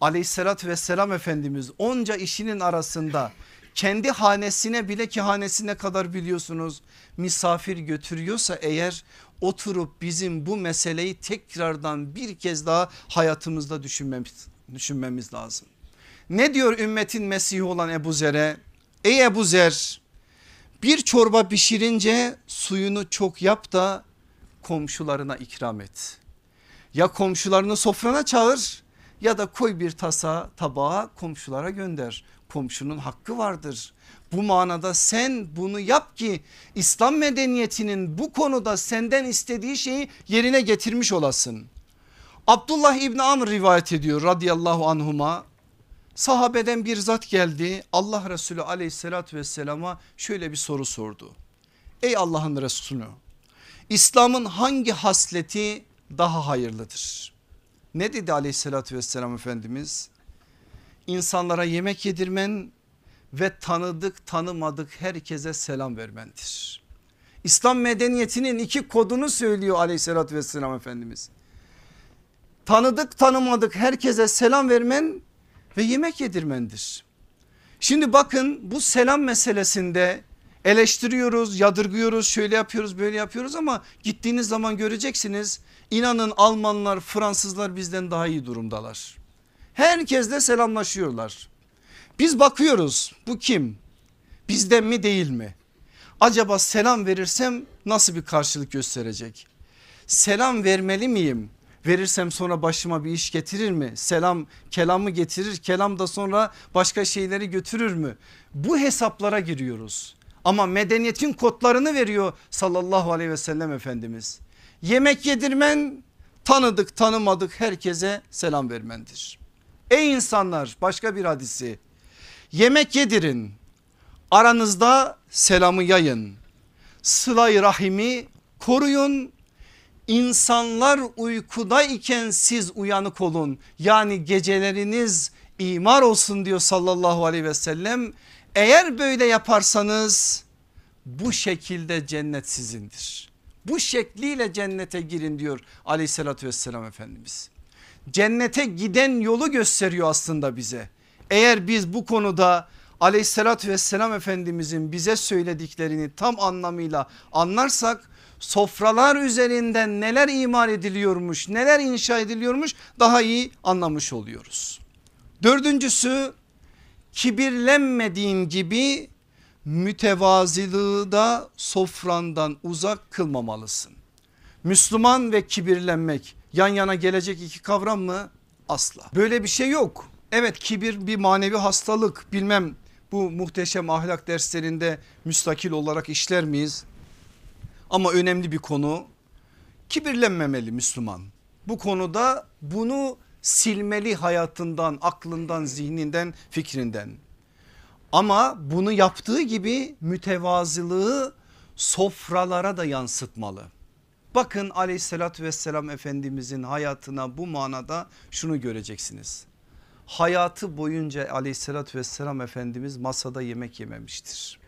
Aleyhissalatü vesselam Efendimiz onca işinin arasında kendi hanesine bile ki hanesine kadar biliyorsunuz misafir götürüyorsa eğer oturup bizim bu meseleyi tekrardan bir kez daha hayatımızda düşünmemiz, düşünmemiz lazım. Ne diyor ümmetin Mesih'i olan Ebu Zer'e? Ey Ebu Zer bir çorba pişirince suyunu çok yap da komşularına ikram et. Ya komşularını sofrana çağır ya da koy bir tasa tabağa komşulara gönder. Komşunun hakkı vardır. Bu manada sen bunu yap ki İslam medeniyetinin bu konuda senden istediği şeyi yerine getirmiş olasın. Abdullah İbni Amr rivayet ediyor radıyallahu anhuma sahabeden bir zat geldi Allah Resulü aleyhissalatü vesselama şöyle bir soru sordu. Ey Allah'ın Resulü İslam'ın hangi hasleti daha hayırlıdır? Ne dedi aleyhissalatü vesselam Efendimiz? İnsanlara yemek yedirmen ve tanıdık tanımadık herkese selam vermendir. İslam medeniyetinin iki kodunu söylüyor aleyhissalatü vesselam Efendimiz. Tanıdık tanımadık herkese selam vermen ve yemek yedirmendir. Şimdi bakın bu selam meselesinde eleştiriyoruz, yadırgıyoruz, şöyle yapıyoruz, böyle yapıyoruz ama gittiğiniz zaman göreceksiniz. İnanın Almanlar, Fransızlar bizden daha iyi durumdalar. Herkesle selamlaşıyorlar. Biz bakıyoruz bu kim? Bizden mi değil mi? Acaba selam verirsem nasıl bir karşılık gösterecek? Selam vermeli miyim? Verirsem sonra başıma bir iş getirir mi? Selam kelamı getirir. Kelam da sonra başka şeyleri götürür mü? Bu hesaplara giriyoruz. Ama medeniyetin kodlarını veriyor sallallahu aleyhi ve sellem Efendimiz. Yemek yedirmen tanıdık tanımadık herkese selam vermendir. Ey insanlar başka bir hadisi yemek yedirin aranızda selamı yayın sıla rahimi koruyun insanlar uykudayken siz uyanık olun yani geceleriniz imar olsun diyor sallallahu aleyhi ve sellem eğer böyle yaparsanız bu şekilde cennet sizindir. Bu şekliyle cennete girin diyor aleyhissalatü vesselam Efendimiz. Cennete giden yolu gösteriyor aslında bize. Eğer biz bu konuda aleyhissalatü vesselam Efendimizin bize söylediklerini tam anlamıyla anlarsak sofralar üzerinden neler imar ediliyormuş neler inşa ediliyormuş daha iyi anlamış oluyoruz. Dördüncüsü kibirlenmediğin gibi mütevazılığı da sofrandan uzak kılmamalısın. Müslüman ve kibirlenmek yan yana gelecek iki kavram mı? Asla. Böyle bir şey yok. Evet kibir bir manevi hastalık bilmem bu muhteşem ahlak derslerinde müstakil olarak işler miyiz? Ama önemli bir konu kibirlenmemeli Müslüman. Bu konuda bunu silmeli hayatından, aklından, zihninden, fikrinden. Ama bunu yaptığı gibi mütevazılığı sofralara da yansıtmalı. Bakın aleyhissalatü vesselam efendimizin hayatına bu manada şunu göreceksiniz. Hayatı boyunca aleyhissalatü vesselam efendimiz masada yemek yememiştir.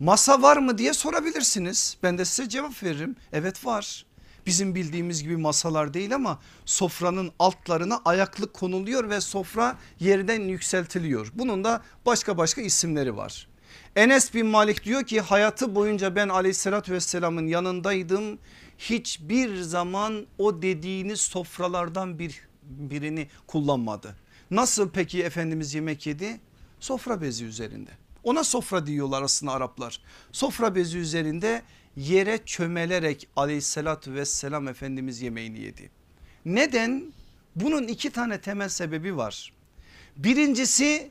Masa var mı diye sorabilirsiniz. Ben de size cevap veririm. Evet var. Bizim bildiğimiz gibi masalar değil ama sofranın altlarına ayaklık konuluyor ve sofra yerden yükseltiliyor. Bunun da başka başka isimleri var. Enes bin Malik diyor ki hayatı boyunca ben aleyhissalatü vesselamın yanındaydım. Hiçbir zaman o dediğiniz sofralardan bir, birini kullanmadı. Nasıl peki Efendimiz yemek yedi? Sofra bezi üzerinde. Ona sofra diyorlar aslında Araplar. Sofra bezi üzerinde yere çömelerek aleyhissalatü vesselam Efendimiz yemeğini yedi. Neden? Bunun iki tane temel sebebi var. Birincisi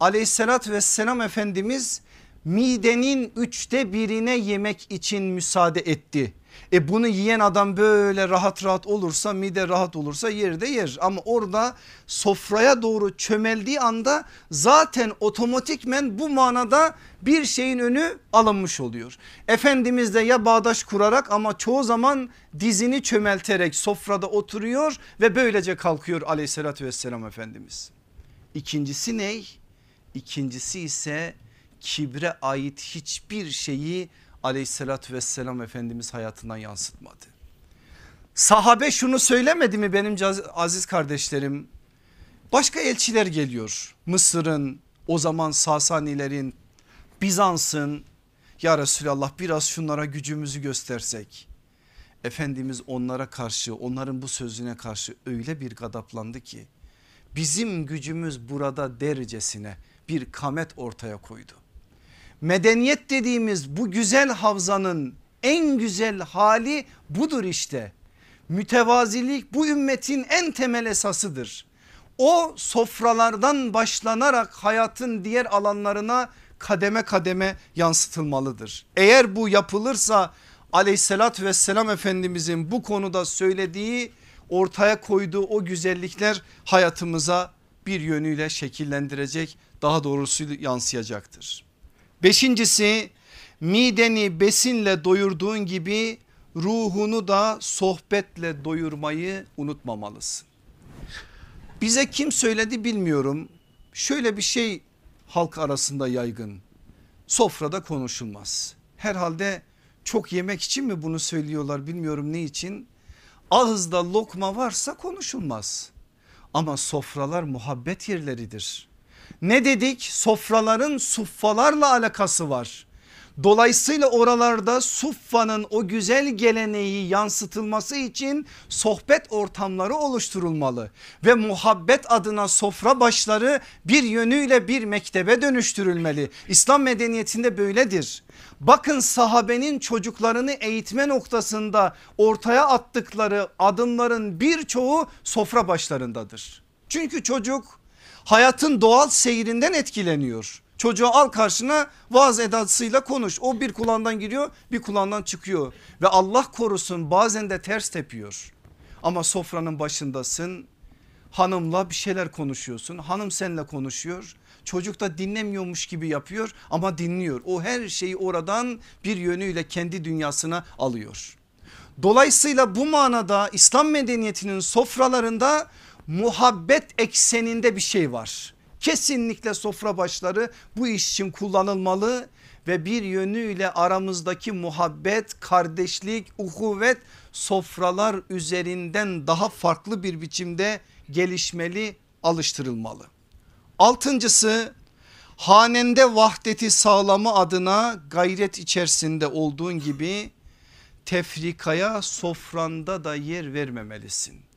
aleyhissalatü vesselam Efendimiz midenin üçte birine yemek için müsaade etti. E bunu yiyen adam böyle rahat rahat olursa mide rahat olursa yerde yer. Ama orada sofraya doğru çömeldiği anda zaten otomatikmen bu manada bir şeyin önü alınmış oluyor. Efendimiz de ya bağdaş kurarak ama çoğu zaman dizini çömelterek sofrada oturuyor ve böylece kalkıyor aleyhissalatü vesselam Efendimiz. İkincisi ne? İkincisi ise kibre ait hiçbir şeyi aleyhissalatü vesselam Efendimiz hayatından yansıtmadı. Sahabe şunu söylemedi mi benim aziz kardeşlerim? Başka elçiler geliyor. Mısır'ın o zaman Sasanilerin Bizans'ın ya Resulallah biraz şunlara gücümüzü göstersek. Efendimiz onlara karşı onların bu sözüne karşı öyle bir gadaplandı ki bizim gücümüz burada dercesine bir kamet ortaya koydu. Medeniyet dediğimiz bu güzel havzanın en güzel hali budur işte. Mütevazilik bu ümmetin en temel esasıdır. O sofralardan başlanarak hayatın diğer alanlarına kademe kademe yansıtılmalıdır. Eğer bu yapılırsa aleyhissalatü vesselam efendimizin bu konuda söylediği ortaya koyduğu o güzellikler hayatımıza bir yönüyle şekillendirecek daha doğrusu yansıyacaktır. Beşincisi mideni besinle doyurduğun gibi ruhunu da sohbetle doyurmayı unutmamalısın. Bize kim söyledi bilmiyorum. Şöyle bir şey halk arasında yaygın. Sofrada konuşulmaz. Herhalde çok yemek için mi bunu söylüyorlar bilmiyorum ne için. Ağızda lokma varsa konuşulmaz. Ama sofralar muhabbet yerleridir. Ne dedik? Sofraların suffalarla alakası var. Dolayısıyla oralarda Suffa'nın o güzel geleneği yansıtılması için sohbet ortamları oluşturulmalı ve muhabbet adına sofra başları bir yönüyle bir mektebe dönüştürülmeli. İslam medeniyetinde böyledir. Bakın sahabenin çocuklarını eğitme noktasında ortaya attıkları adımların birçoğu sofra başlarındadır. Çünkü çocuk hayatın doğal seyrinden etkileniyor. Çocuğu al karşına vaaz edasıyla konuş. O bir kulağından giriyor bir kulağından çıkıyor. Ve Allah korusun bazen de ters tepiyor. Ama sofranın başındasın hanımla bir şeyler konuşuyorsun. Hanım seninle konuşuyor. Çocuk da dinlemiyormuş gibi yapıyor ama dinliyor. O her şeyi oradan bir yönüyle kendi dünyasına alıyor. Dolayısıyla bu manada İslam medeniyetinin sofralarında muhabbet ekseninde bir şey var. Kesinlikle sofra başları bu iş için kullanılmalı ve bir yönüyle aramızdaki muhabbet, kardeşlik, uhuvvet sofralar üzerinden daha farklı bir biçimde gelişmeli, alıştırılmalı. Altıncısı hanende vahdeti sağlama adına gayret içerisinde olduğun gibi tefrikaya sofranda da yer vermemelisin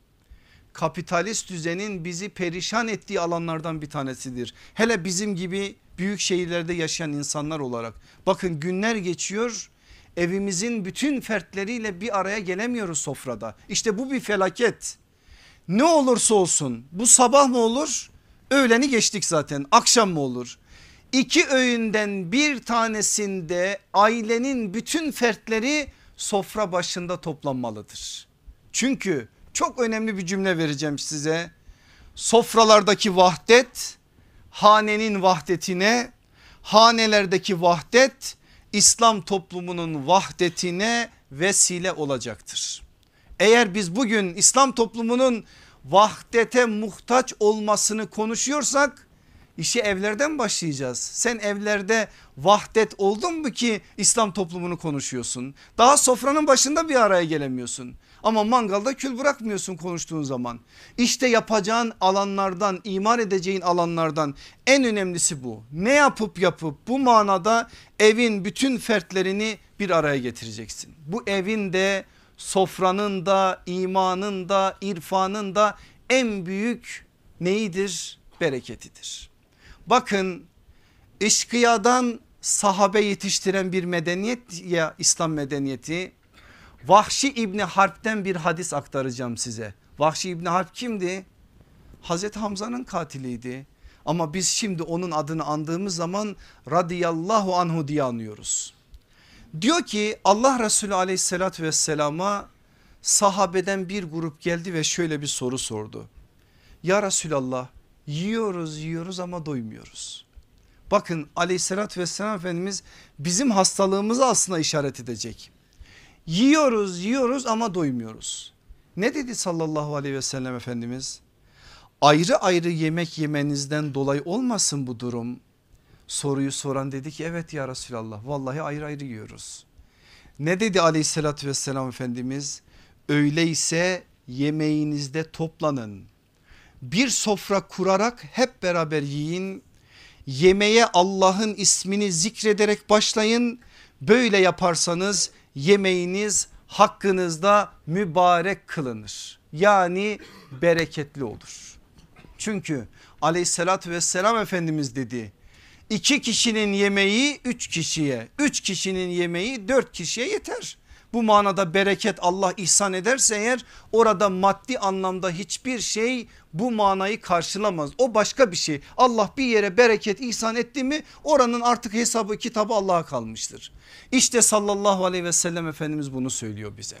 kapitalist düzenin bizi perişan ettiği alanlardan bir tanesidir. Hele bizim gibi büyük şehirlerde yaşayan insanlar olarak bakın günler geçiyor evimizin bütün fertleriyle bir araya gelemiyoruz sofrada. İşte bu bir felaket. Ne olursa olsun bu sabah mı olur öğleni geçtik zaten akşam mı olur? İki öğünden bir tanesinde ailenin bütün fertleri sofra başında toplanmalıdır. Çünkü çok önemli bir cümle vereceğim size. Sofralardaki vahdet hanenin vahdetine hanelerdeki vahdet İslam toplumunun vahdetine vesile olacaktır. Eğer biz bugün İslam toplumunun vahdete muhtaç olmasını konuşuyorsak işi evlerden başlayacağız. Sen evlerde vahdet oldun mu ki İslam toplumunu konuşuyorsun? Daha sofranın başında bir araya gelemiyorsun. Ama mangalda kül bırakmıyorsun konuştuğun zaman. İşte yapacağın alanlardan imar edeceğin alanlardan en önemlisi bu. Ne yapıp yapıp bu manada evin bütün fertlerini bir araya getireceksin. Bu evin de sofranın da imanın da irfanın da en büyük neyidir? Bereketidir. Bakın eşkıyadan sahabe yetiştiren bir medeniyet ya İslam medeniyeti Vahşi İbni Harp'ten bir hadis aktaracağım size. Vahşi İbni Harp kimdi? Hazreti Hamza'nın katiliydi. Ama biz şimdi onun adını andığımız zaman radıyallahu anhu diye anıyoruz. Diyor ki Allah Resulü aleyhissalatü vesselama sahabeden bir grup geldi ve şöyle bir soru sordu. Ya Resulallah yiyoruz yiyoruz ama doymuyoruz. Bakın aleyhissalatü vesselam Efendimiz bizim hastalığımızı aslında işaret edecek. Yiyoruz yiyoruz ama doymuyoruz. Ne dedi sallallahu aleyhi ve sellem Efendimiz? Ayrı ayrı yemek yemenizden dolayı olmasın bu durum. Soruyu soran dedi ki evet ya Resulallah vallahi ayrı ayrı yiyoruz. Ne dedi aleyhissalatü vesselam Efendimiz? Öyleyse yemeğinizde toplanın. Bir sofra kurarak hep beraber yiyin. Yemeğe Allah'ın ismini zikrederek başlayın. Böyle yaparsanız yemeğiniz hakkınızda mübarek kılınır. Yani bereketli olur. Çünkü aleyhissalatü vesselam Efendimiz dedi iki kişinin yemeği üç kişiye üç kişinin yemeği dört kişiye yeter. Bu manada bereket Allah ihsan ederse eğer orada maddi anlamda hiçbir şey bu manayı karşılamaz. O başka bir şey. Allah bir yere bereket ihsan etti mi oranın artık hesabı kitabı Allah'a kalmıştır. İşte sallallahu aleyhi ve sellem Efendimiz bunu söylüyor bize.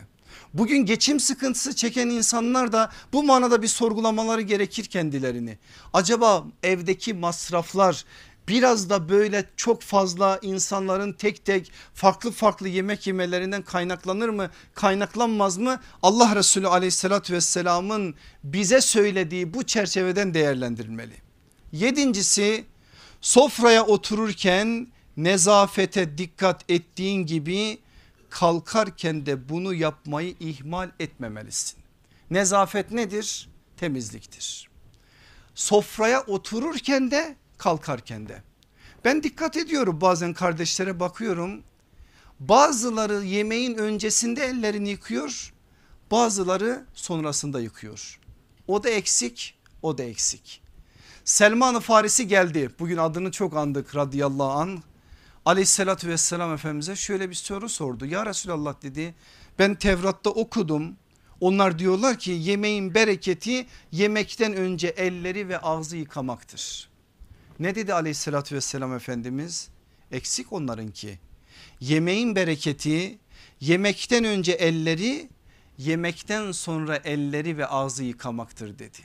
Bugün geçim sıkıntısı çeken insanlar da bu manada bir sorgulamaları gerekir kendilerini. Acaba evdeki masraflar biraz da böyle çok fazla insanların tek tek farklı farklı yemek yemelerinden kaynaklanır mı kaynaklanmaz mı Allah Resulü aleyhissalatü vesselamın bize söylediği bu çerçeveden değerlendirilmeli. Yedincisi sofraya otururken nezafete dikkat ettiğin gibi kalkarken de bunu yapmayı ihmal etmemelisin. Nezafet nedir? Temizliktir. Sofraya otururken de kalkarken de. Ben dikkat ediyorum bazen kardeşlere bakıyorum Bazıları yemeğin öncesinde ellerini yıkıyor bazıları sonrasında yıkıyor. O da eksik o da eksik. Selman-ı Farisi geldi bugün adını çok andık radıyallahu an. Aleyhissalatü vesselam Efendimiz'e şöyle bir soru sordu. Ya Resulallah dedi ben Tevrat'ta okudum. Onlar diyorlar ki yemeğin bereketi yemekten önce elleri ve ağzı yıkamaktır. Ne dedi aleyhissalatü vesselam Efendimiz? Eksik onlarınki. Yemeğin bereketi yemekten önce elleri yemekten sonra elleri ve ağzı yıkamaktır dedi.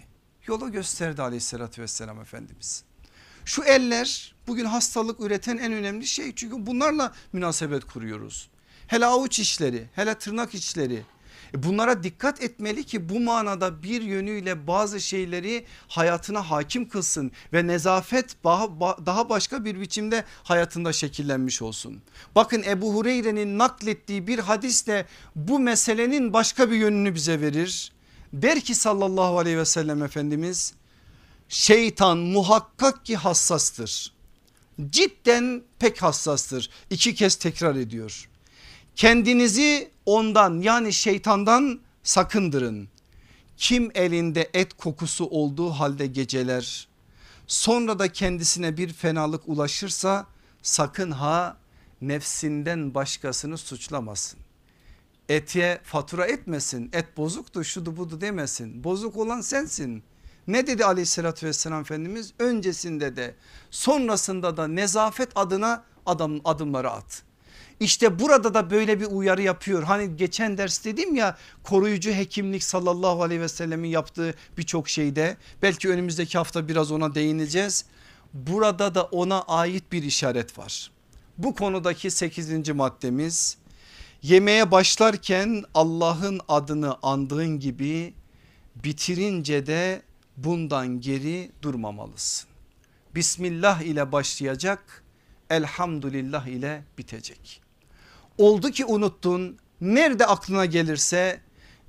Yolu gösterdi aleyhissalatü vesselam Efendimiz. Şu eller bugün hastalık üreten en önemli şey çünkü bunlarla münasebet kuruyoruz. Hele avuç içleri hele tırnak içleri e bunlara dikkat etmeli ki bu manada bir yönüyle bazı şeyleri hayatına hakim kılsın ve nezafet daha başka bir biçimde hayatında şekillenmiş olsun. Bakın Ebu Hureyre'nin naklettiği bir hadis de bu meselenin başka bir yönünü bize verir. Der ki sallallahu aleyhi ve sellem Efendimiz şeytan muhakkak ki hassastır. Cidden pek hassastır. İki kez tekrar ediyor. Kendinizi ondan yani şeytandan sakındırın. Kim elinde et kokusu olduğu halde geceler sonra da kendisine bir fenalık ulaşırsa sakın ha nefsinden başkasını suçlamasın. Ete fatura etmesin et bozuktu şudu budu demesin bozuk olan sensin. Ne dedi aleyhissalatü vesselam Efendimiz öncesinde de sonrasında da nezafet adına adam, adımları at. İşte burada da böyle bir uyarı yapıyor. Hani geçen ders dedim ya koruyucu hekimlik sallallahu aleyhi ve sellemin yaptığı birçok şeyde belki önümüzdeki hafta biraz ona değineceğiz. Burada da ona ait bir işaret var. Bu konudaki 8. maddemiz yemeğe başlarken Allah'ın adını andığın gibi bitirince de bundan geri durmamalısın. Bismillah ile başlayacak elhamdülillah ile bitecek. Oldu ki unuttun nerede aklına gelirse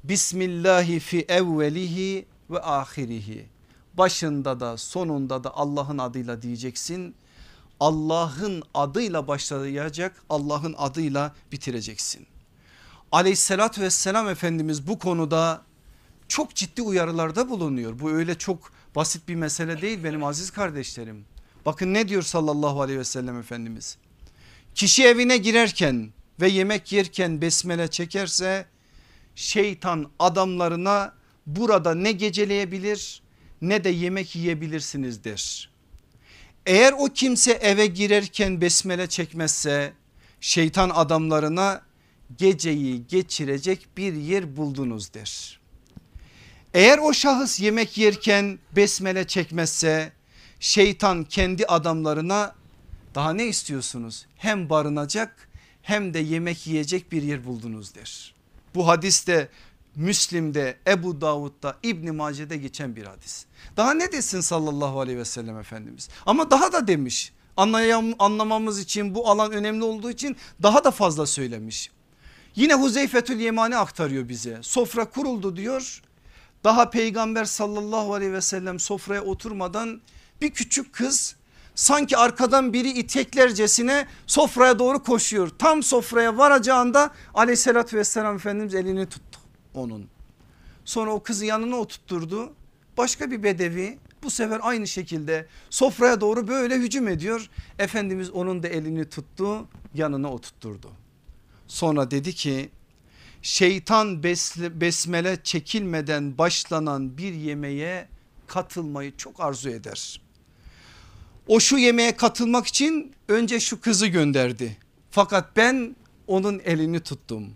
Bismillahi fi evvelihi ve ahirihi başında da sonunda da Allah'ın adıyla diyeceksin. Allah'ın adıyla başlayacak Allah'ın adıyla bitireceksin. Aleyhissalatü vesselam Efendimiz bu konuda çok ciddi uyarılarda bulunuyor. Bu öyle çok basit bir mesele değil benim aziz kardeşlerim. Bakın ne diyor sallallahu aleyhi ve sellem Efendimiz. Kişi evine girerken ve yemek yerken besmele çekerse şeytan adamlarına burada ne geceleyebilir ne de yemek yiyebilirsiniz der. Eğer o kimse eve girerken besmele çekmezse şeytan adamlarına geceyi geçirecek bir yer buldunuz der. Eğer o şahıs yemek yerken besmele çekmezse şeytan kendi adamlarına daha ne istiyorsunuz? Hem barınacak hem de yemek yiyecek bir yer buldunuz der. Bu hadiste Müslim'de, Ebu Davud'da, İbn Mace'de geçen bir hadis. Daha ne desin sallallahu aleyhi ve sellem Efendimiz? Ama daha da demiş. Anlayam, anlamamız için bu alan önemli olduğu için daha da fazla söylemiş. Yine Huzeyfetül Yemani aktarıyor bize. Sofra kuruldu diyor. Daha peygamber sallallahu aleyhi ve sellem sofraya oturmadan bir küçük kız sanki arkadan biri iteklercesine sofraya doğru koşuyor. Tam sofraya varacağında aleyhissalatü vesselam Efendimiz elini tuttu onun. Sonra o kızı yanına oturtturdu. Başka bir bedevi bu sefer aynı şekilde sofraya doğru böyle hücum ediyor. Efendimiz onun da elini tuttu yanına oturtturdu. Sonra dedi ki şeytan besmele çekilmeden başlanan bir yemeğe katılmayı çok arzu eder. O şu yemeğe katılmak için önce şu kızı gönderdi. Fakat ben onun elini tuttum.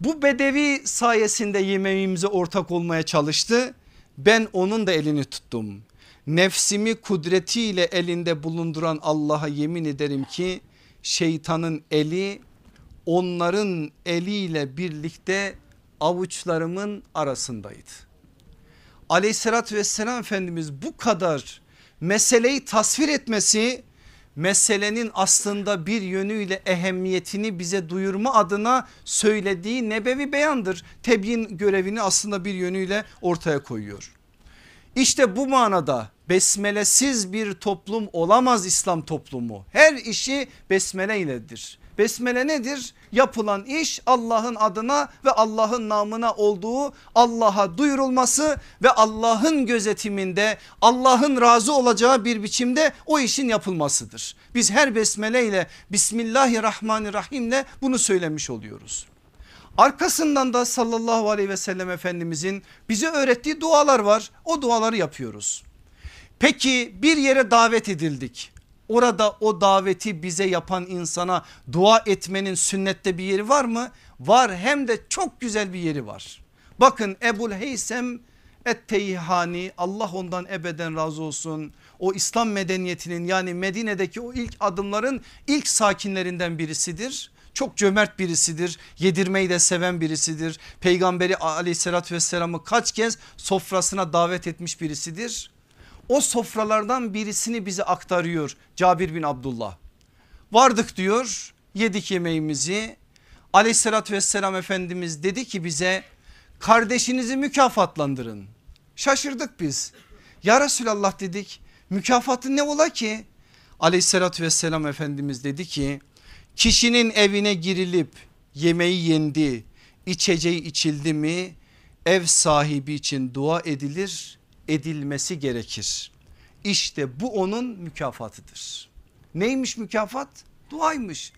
Bu bedevi sayesinde yemeğimize ortak olmaya çalıştı. Ben onun da elini tuttum. Nefsimi kudretiyle elinde bulunduran Allah'a yemin ederim ki şeytanın eli onların eliyle birlikte avuçlarımın arasındaydı. Aleyhissalatü vesselam Efendimiz bu kadar meseleyi tasvir etmesi meselenin aslında bir yönüyle ehemmiyetini bize duyurma adına söylediği nebevi beyandır. Tebyin görevini aslında bir yönüyle ortaya koyuyor. İşte bu manada besmelesiz bir toplum olamaz İslam toplumu. Her işi besmele iledir. Besmele nedir? Yapılan iş Allah'ın adına ve Allah'ın namına olduğu Allah'a duyurulması ve Allah'ın gözetiminde Allah'ın razı olacağı bir biçimde o işin yapılmasıdır. Biz her besmele ile Bismillahirrahmanirrahim ile bunu söylemiş oluyoruz. Arkasından da sallallahu aleyhi ve sellem efendimizin bize öğrettiği dualar var. O duaları yapıyoruz. Peki bir yere davet edildik. Orada o daveti bize yapan insana dua etmenin sünnette bir yeri var mı? Var hem de çok güzel bir yeri var. Bakın Ebul Heysem Et-Teyhani Allah ondan ebeden razı olsun. O İslam medeniyetinin yani Medine'deki o ilk adımların ilk sakinlerinden birisidir. Çok cömert birisidir. Yedirmeyi de seven birisidir. Peygamberi aleyhissalatü vesselamı kaç kez sofrasına davet etmiş birisidir. O sofralardan birisini bize aktarıyor Cabir bin Abdullah. Vardık diyor yedik yemeğimizi. Aleyhissalatü vesselam Efendimiz dedi ki bize kardeşinizi mükafatlandırın. Şaşırdık biz. Ya Resulallah dedik mükafatı ne ola ki? Aleyhissalatü vesselam Efendimiz dedi ki kişinin evine girilip yemeği yendi içeceği içildi mi ev sahibi için dua edilir edilmesi gerekir. İşte bu onun mükafatıdır. Neymiş mükafat? Duaymış.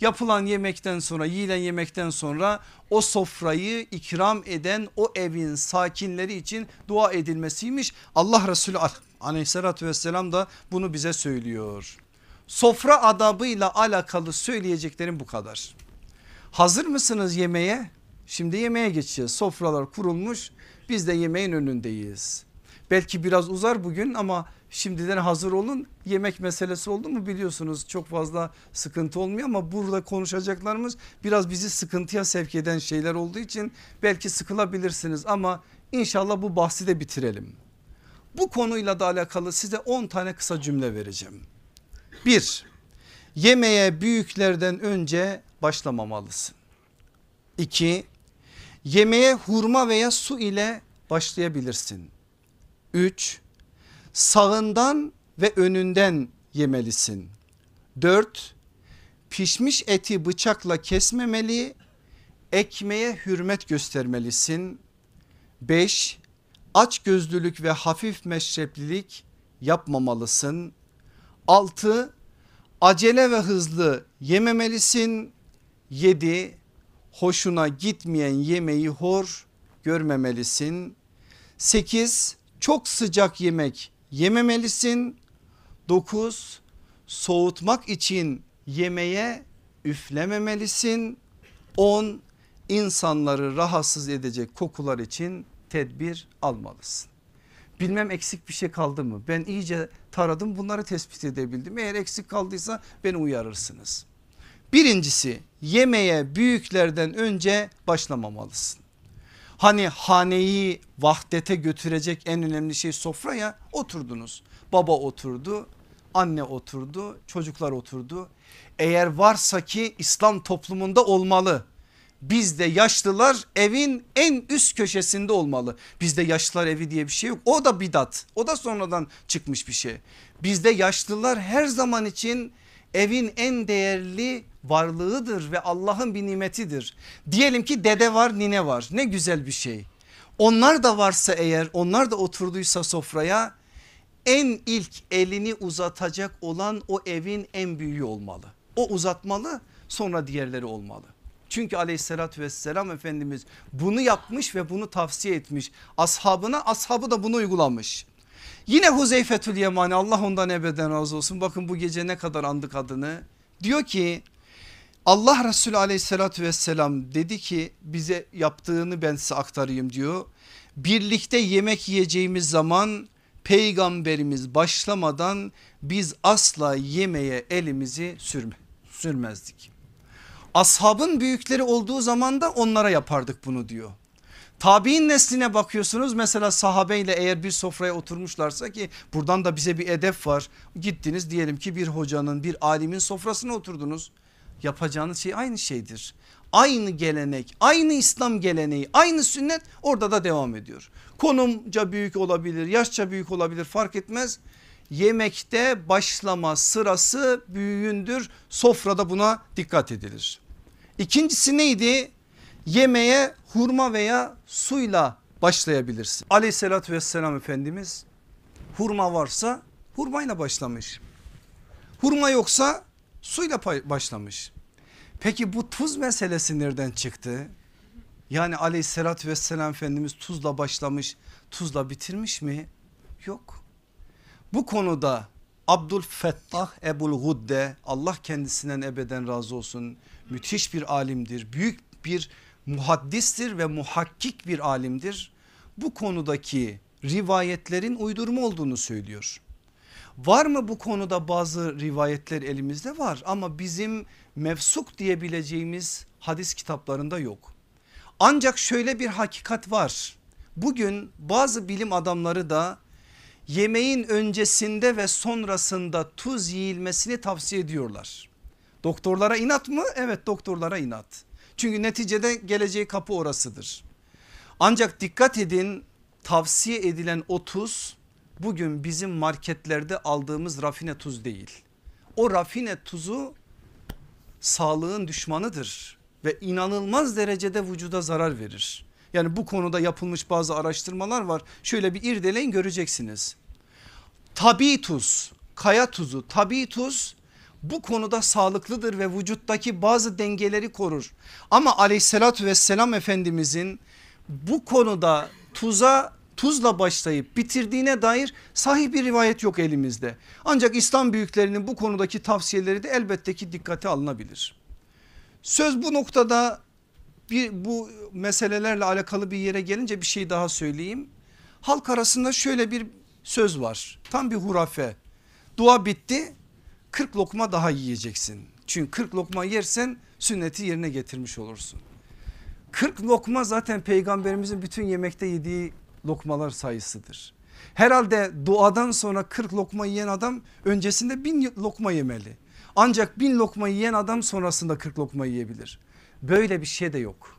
Yapılan yemekten sonra yiyilen yemekten sonra o sofrayı ikram eden o evin sakinleri için dua edilmesiymiş. Allah Resulü aleyhissalatü vesselam da bunu bize söylüyor. Sofra adabıyla alakalı söyleyeceklerim bu kadar. Hazır mısınız yemeğe? Şimdi yemeğe geçeceğiz. Sofralar kurulmuş biz de yemeğin önündeyiz. Belki biraz uzar bugün ama şimdiden hazır olun. Yemek meselesi oldu mu biliyorsunuz çok fazla sıkıntı olmuyor ama burada konuşacaklarımız biraz bizi sıkıntıya sevk eden şeyler olduğu için belki sıkılabilirsiniz ama inşallah bu bahsi de bitirelim. Bu konuyla da alakalı size 10 tane kısa cümle vereceğim. Bir, yemeğe büyüklerden önce başlamamalısın. İki, yemeğe hurma veya su ile başlayabilirsin. 3. Sağından ve önünden yemelisin. 4. Pişmiş eti bıçakla kesmemeli, ekmeğe hürmet göstermelisin. 5. Aç gözlülük ve hafif meşreplilik yapmamalısın. 6. Acele ve hızlı yememelisin. 7. Hoşuna gitmeyen yemeği hor görmemelisin. 8 çok sıcak yemek yememelisin. 9 soğutmak için yemeğe üflememelisin. 10 insanları rahatsız edecek kokular için tedbir almalısın. Bilmem eksik bir şey kaldı mı? Ben iyice taradım bunları tespit edebildim. Eğer eksik kaldıysa beni uyarırsınız. Birincisi yemeğe büyüklerden önce başlamamalısın. Hani haneyi vahdete götürecek en önemli şey sofra ya oturdunuz. Baba oturdu, anne oturdu, çocuklar oturdu. Eğer varsa ki İslam toplumunda olmalı. Bizde yaşlılar evin en üst köşesinde olmalı. Bizde yaşlılar evi diye bir şey yok. O da bidat. O da sonradan çıkmış bir şey. Bizde yaşlılar her zaman için evin en değerli varlığıdır ve Allah'ın bir nimetidir. Diyelim ki dede var nine var ne güzel bir şey. Onlar da varsa eğer onlar da oturduysa sofraya en ilk elini uzatacak olan o evin en büyüğü olmalı. O uzatmalı sonra diğerleri olmalı. Çünkü aleyhissalatü vesselam Efendimiz bunu yapmış ve bunu tavsiye etmiş. Ashabına ashabı da bunu uygulamış. Yine Huzeyfetül Yemani Allah ondan ebeden razı olsun. Bakın bu gece ne kadar andık adını. Diyor ki Allah Resulü aleyhissalatü vesselam dedi ki bize yaptığını ben size aktarayım diyor. Birlikte yemek yiyeceğimiz zaman peygamberimiz başlamadan biz asla yemeğe elimizi sürme, sürmezdik. Ashabın büyükleri olduğu zaman da onlara yapardık bunu diyor. Tabi'in nesline bakıyorsunuz mesela sahabeyle eğer bir sofraya oturmuşlarsa ki buradan da bize bir edep var. Gittiniz diyelim ki bir hocanın bir alimin sofrasına oturdunuz. Yapacağınız şey aynı şeydir. Aynı gelenek aynı İslam geleneği aynı sünnet orada da devam ediyor. Konumca büyük olabilir yaşça büyük olabilir fark etmez. yemekte başlama sırası büyüğündür. Sofrada buna dikkat edilir. İkincisi neydi? Yemeğe hurma veya suyla başlayabilirsin. Aleyhissalatü vesselam Efendimiz hurma varsa hurmayla başlamış. Hurma yoksa suyla başlamış. Peki bu tuz meselesi nereden çıktı? Yani aleyhissalatü vesselam Efendimiz tuzla başlamış tuzla bitirmiş mi? Yok. Bu konuda Abdülfettah Ebul Gudde Allah kendisinden ebeden razı olsun müthiş bir alimdir. Büyük bir muhaddistir ve muhakkik bir alimdir. Bu konudaki rivayetlerin uydurma olduğunu söylüyor. Var mı bu konuda bazı rivayetler elimizde var ama bizim mevsuk diyebileceğimiz hadis kitaplarında yok. Ancak şöyle bir hakikat var. Bugün bazı bilim adamları da yemeğin öncesinde ve sonrasında tuz yiyilmesini tavsiye ediyorlar. Doktorlara inat mı? Evet doktorlara inat. Çünkü neticede geleceği kapı orasıdır. Ancak dikkat edin tavsiye edilen o tuz bugün bizim marketlerde aldığımız rafine tuz değil. O rafine tuzu sağlığın düşmanıdır ve inanılmaz derecede vücuda zarar verir. Yani bu konuda yapılmış bazı araştırmalar var. Şöyle bir irdeleyin göreceksiniz. Tabi tuz, kaya tuzu, tabi tuz bu konuda sağlıklıdır ve vücuttaki bazı dengeleri korur. Ama aleyhissalatü vesselam efendimizin bu konuda tuza tuzla başlayıp bitirdiğine dair sahih bir rivayet yok elimizde. Ancak İslam büyüklerinin bu konudaki tavsiyeleri de elbette ki dikkate alınabilir. Söz bu noktada bir bu meselelerle alakalı bir yere gelince bir şey daha söyleyeyim. Halk arasında şöyle bir söz var. Tam bir hurafe. Dua bitti 40 lokma daha yiyeceksin. Çünkü 40 lokma yersen sünneti yerine getirmiş olursun. 40 lokma zaten peygamberimizin bütün yemekte yediği lokmalar sayısıdır. Herhalde duadan sonra 40 lokma yiyen adam öncesinde bin lokma yemeli. Ancak bin lokma yiyen adam sonrasında 40 lokma yiyebilir. Böyle bir şey de yok.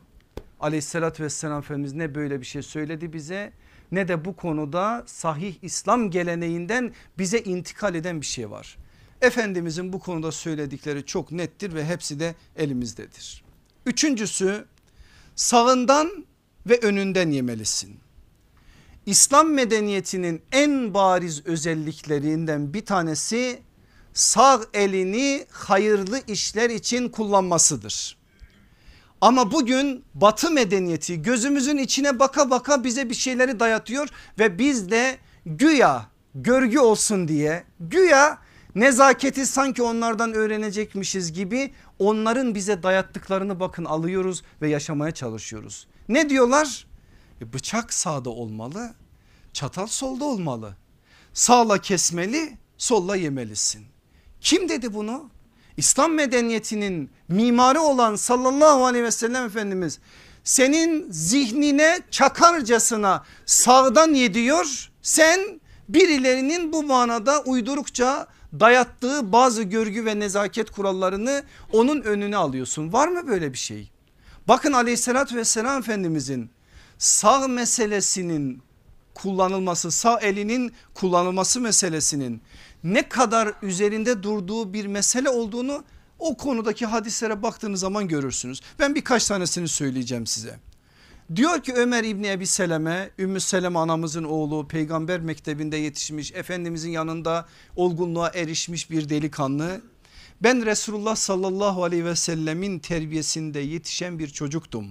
Aleyhissalatü vesselam Efendimiz ne böyle bir şey söyledi bize ne de bu konuda sahih İslam geleneğinden bize intikal eden bir şey var. Efendimizin bu konuda söyledikleri çok nettir ve hepsi de elimizdedir. Üçüncüsü sağından ve önünden yemelisin. İslam medeniyetinin en bariz özelliklerinden bir tanesi sağ elini hayırlı işler için kullanmasıdır. Ama bugün batı medeniyeti gözümüzün içine baka baka bize bir şeyleri dayatıyor ve biz de güya görgü olsun diye güya nezaketi sanki onlardan öğrenecekmişiz gibi onların bize dayattıklarını bakın alıyoruz ve yaşamaya çalışıyoruz. Ne diyorlar? E bıçak sağda olmalı çatal solda olmalı. Sağla kesmeli solla yemelisin. Kim dedi bunu? İslam medeniyetinin mimarı olan sallallahu aleyhi ve sellem Efendimiz senin zihnine çakarcasına sağdan yediyor sen birilerinin bu manada uydurukça dayattığı bazı görgü ve nezaket kurallarını onun önüne alıyorsun. Var mı böyle bir şey? Bakın aleyhissalatü vesselam Efendimizin sağ meselesinin kullanılması sağ elinin kullanılması meselesinin ne kadar üzerinde durduğu bir mesele olduğunu o konudaki hadislere baktığınız zaman görürsünüz. Ben birkaç tanesini söyleyeceğim size. Diyor ki Ömer İbni Ebi Seleme Ümmü Seleme anamızın oğlu peygamber mektebinde yetişmiş Efendimizin yanında olgunluğa erişmiş bir delikanlı. Ben Resulullah sallallahu aleyhi ve sellemin terbiyesinde yetişen bir çocuktum.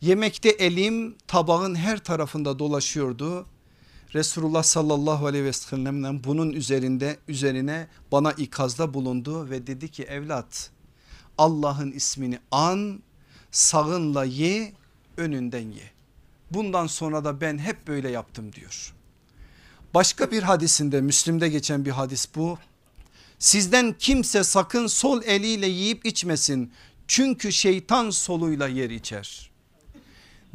Yemekte elim tabağın her tarafında dolaşıyordu. Resulullah sallallahu aleyhi ve sellem'den bunun üzerinde üzerine bana ikazda bulundu ve dedi ki evlat Allah'ın ismini an sağınla ye önünden ye. Bundan sonra da ben hep böyle yaptım diyor. Başka bir hadisinde Müslim'de geçen bir hadis bu. Sizden kimse sakın sol eliyle yiyip içmesin. Çünkü şeytan soluyla yer içer.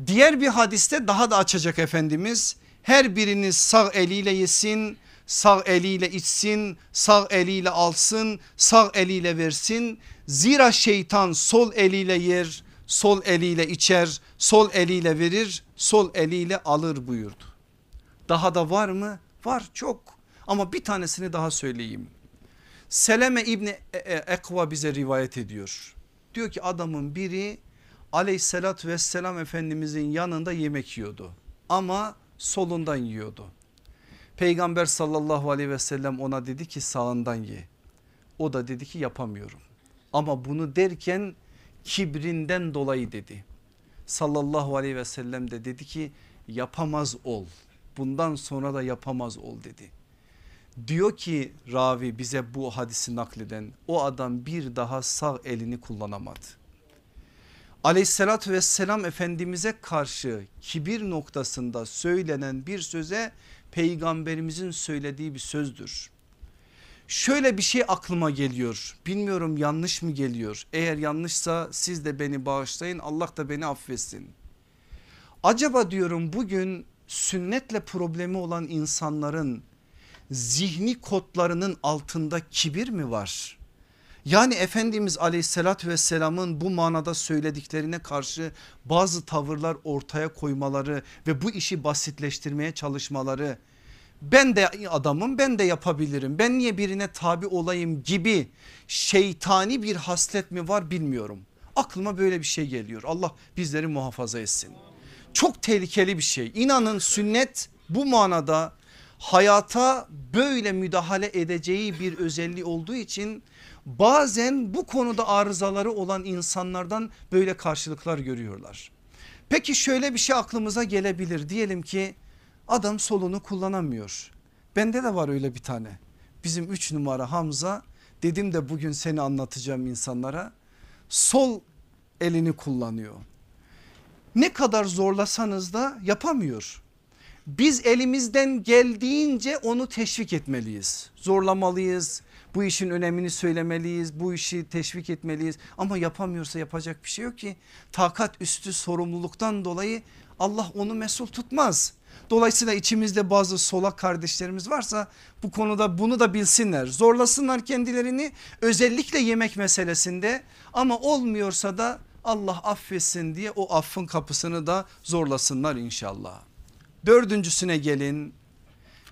Diğer bir hadiste daha da açacak Efendimiz her biriniz sağ eliyle yesin sağ eliyle içsin sağ eliyle alsın sağ eliyle versin zira şeytan sol eliyle yer sol eliyle içer sol eliyle verir sol eliyle alır buyurdu. Daha da var mı? Var çok Ama bir tanesini daha söyleyeyim. Seleme İbni E- E- Ekva bize rivayet ediyor. Diyor ki adamın biri aleyhissalatü vesselam efendimizin yanında yemek yiyordu. Ama solundan yiyordu. Peygamber sallallahu aleyhi ve sellem ona dedi ki sağından ye. O da dedi ki yapamıyorum. Ama bunu derken kibrinden dolayı dedi. Sallallahu aleyhi ve sellem de dedi ki yapamaz ol. Bundan sonra da yapamaz ol dedi. Diyor ki ravi bize bu hadisi nakleden o adam bir daha sağ elini kullanamadı. Aleyhissalatü vesselam Efendimiz'e karşı kibir noktasında söylenen bir söze peygamberimizin söylediği bir sözdür. Şöyle bir şey aklıma geliyor bilmiyorum yanlış mı geliyor eğer yanlışsa siz de beni bağışlayın Allah da beni affetsin. Acaba diyorum bugün sünnetle problemi olan insanların zihni kodlarının altında kibir mi var? Yani Efendimiz aleyhissalatü vesselamın bu manada söylediklerine karşı bazı tavırlar ortaya koymaları ve bu işi basitleştirmeye çalışmaları ben de adamım ben de yapabilirim ben niye birine tabi olayım gibi şeytani bir haslet mi var bilmiyorum. Aklıma böyle bir şey geliyor Allah bizleri muhafaza etsin. Çok tehlikeli bir şey inanın sünnet bu manada hayata böyle müdahale edeceği bir özelliği olduğu için bazen bu konuda arızaları olan insanlardan böyle karşılıklar görüyorlar. Peki şöyle bir şey aklımıza gelebilir diyelim ki adam solunu kullanamıyor. Bende de var öyle bir tane. Bizim 3 numara Hamza dedim de bugün seni anlatacağım insanlara. Sol elini kullanıyor. Ne kadar zorlasanız da yapamıyor. Biz elimizden geldiğince onu teşvik etmeliyiz. Zorlamalıyız. Bu işin önemini söylemeliyiz. Bu işi teşvik etmeliyiz. Ama yapamıyorsa yapacak bir şey yok ki. Takat üstü sorumluluktan dolayı Allah onu mesul tutmaz. Dolayısıyla içimizde bazı solak kardeşlerimiz varsa bu konuda bunu da bilsinler. Zorlasınlar kendilerini özellikle yemek meselesinde ama olmuyorsa da Allah affetsin diye o affın kapısını da zorlasınlar inşallah. Dördüncüsüne gelin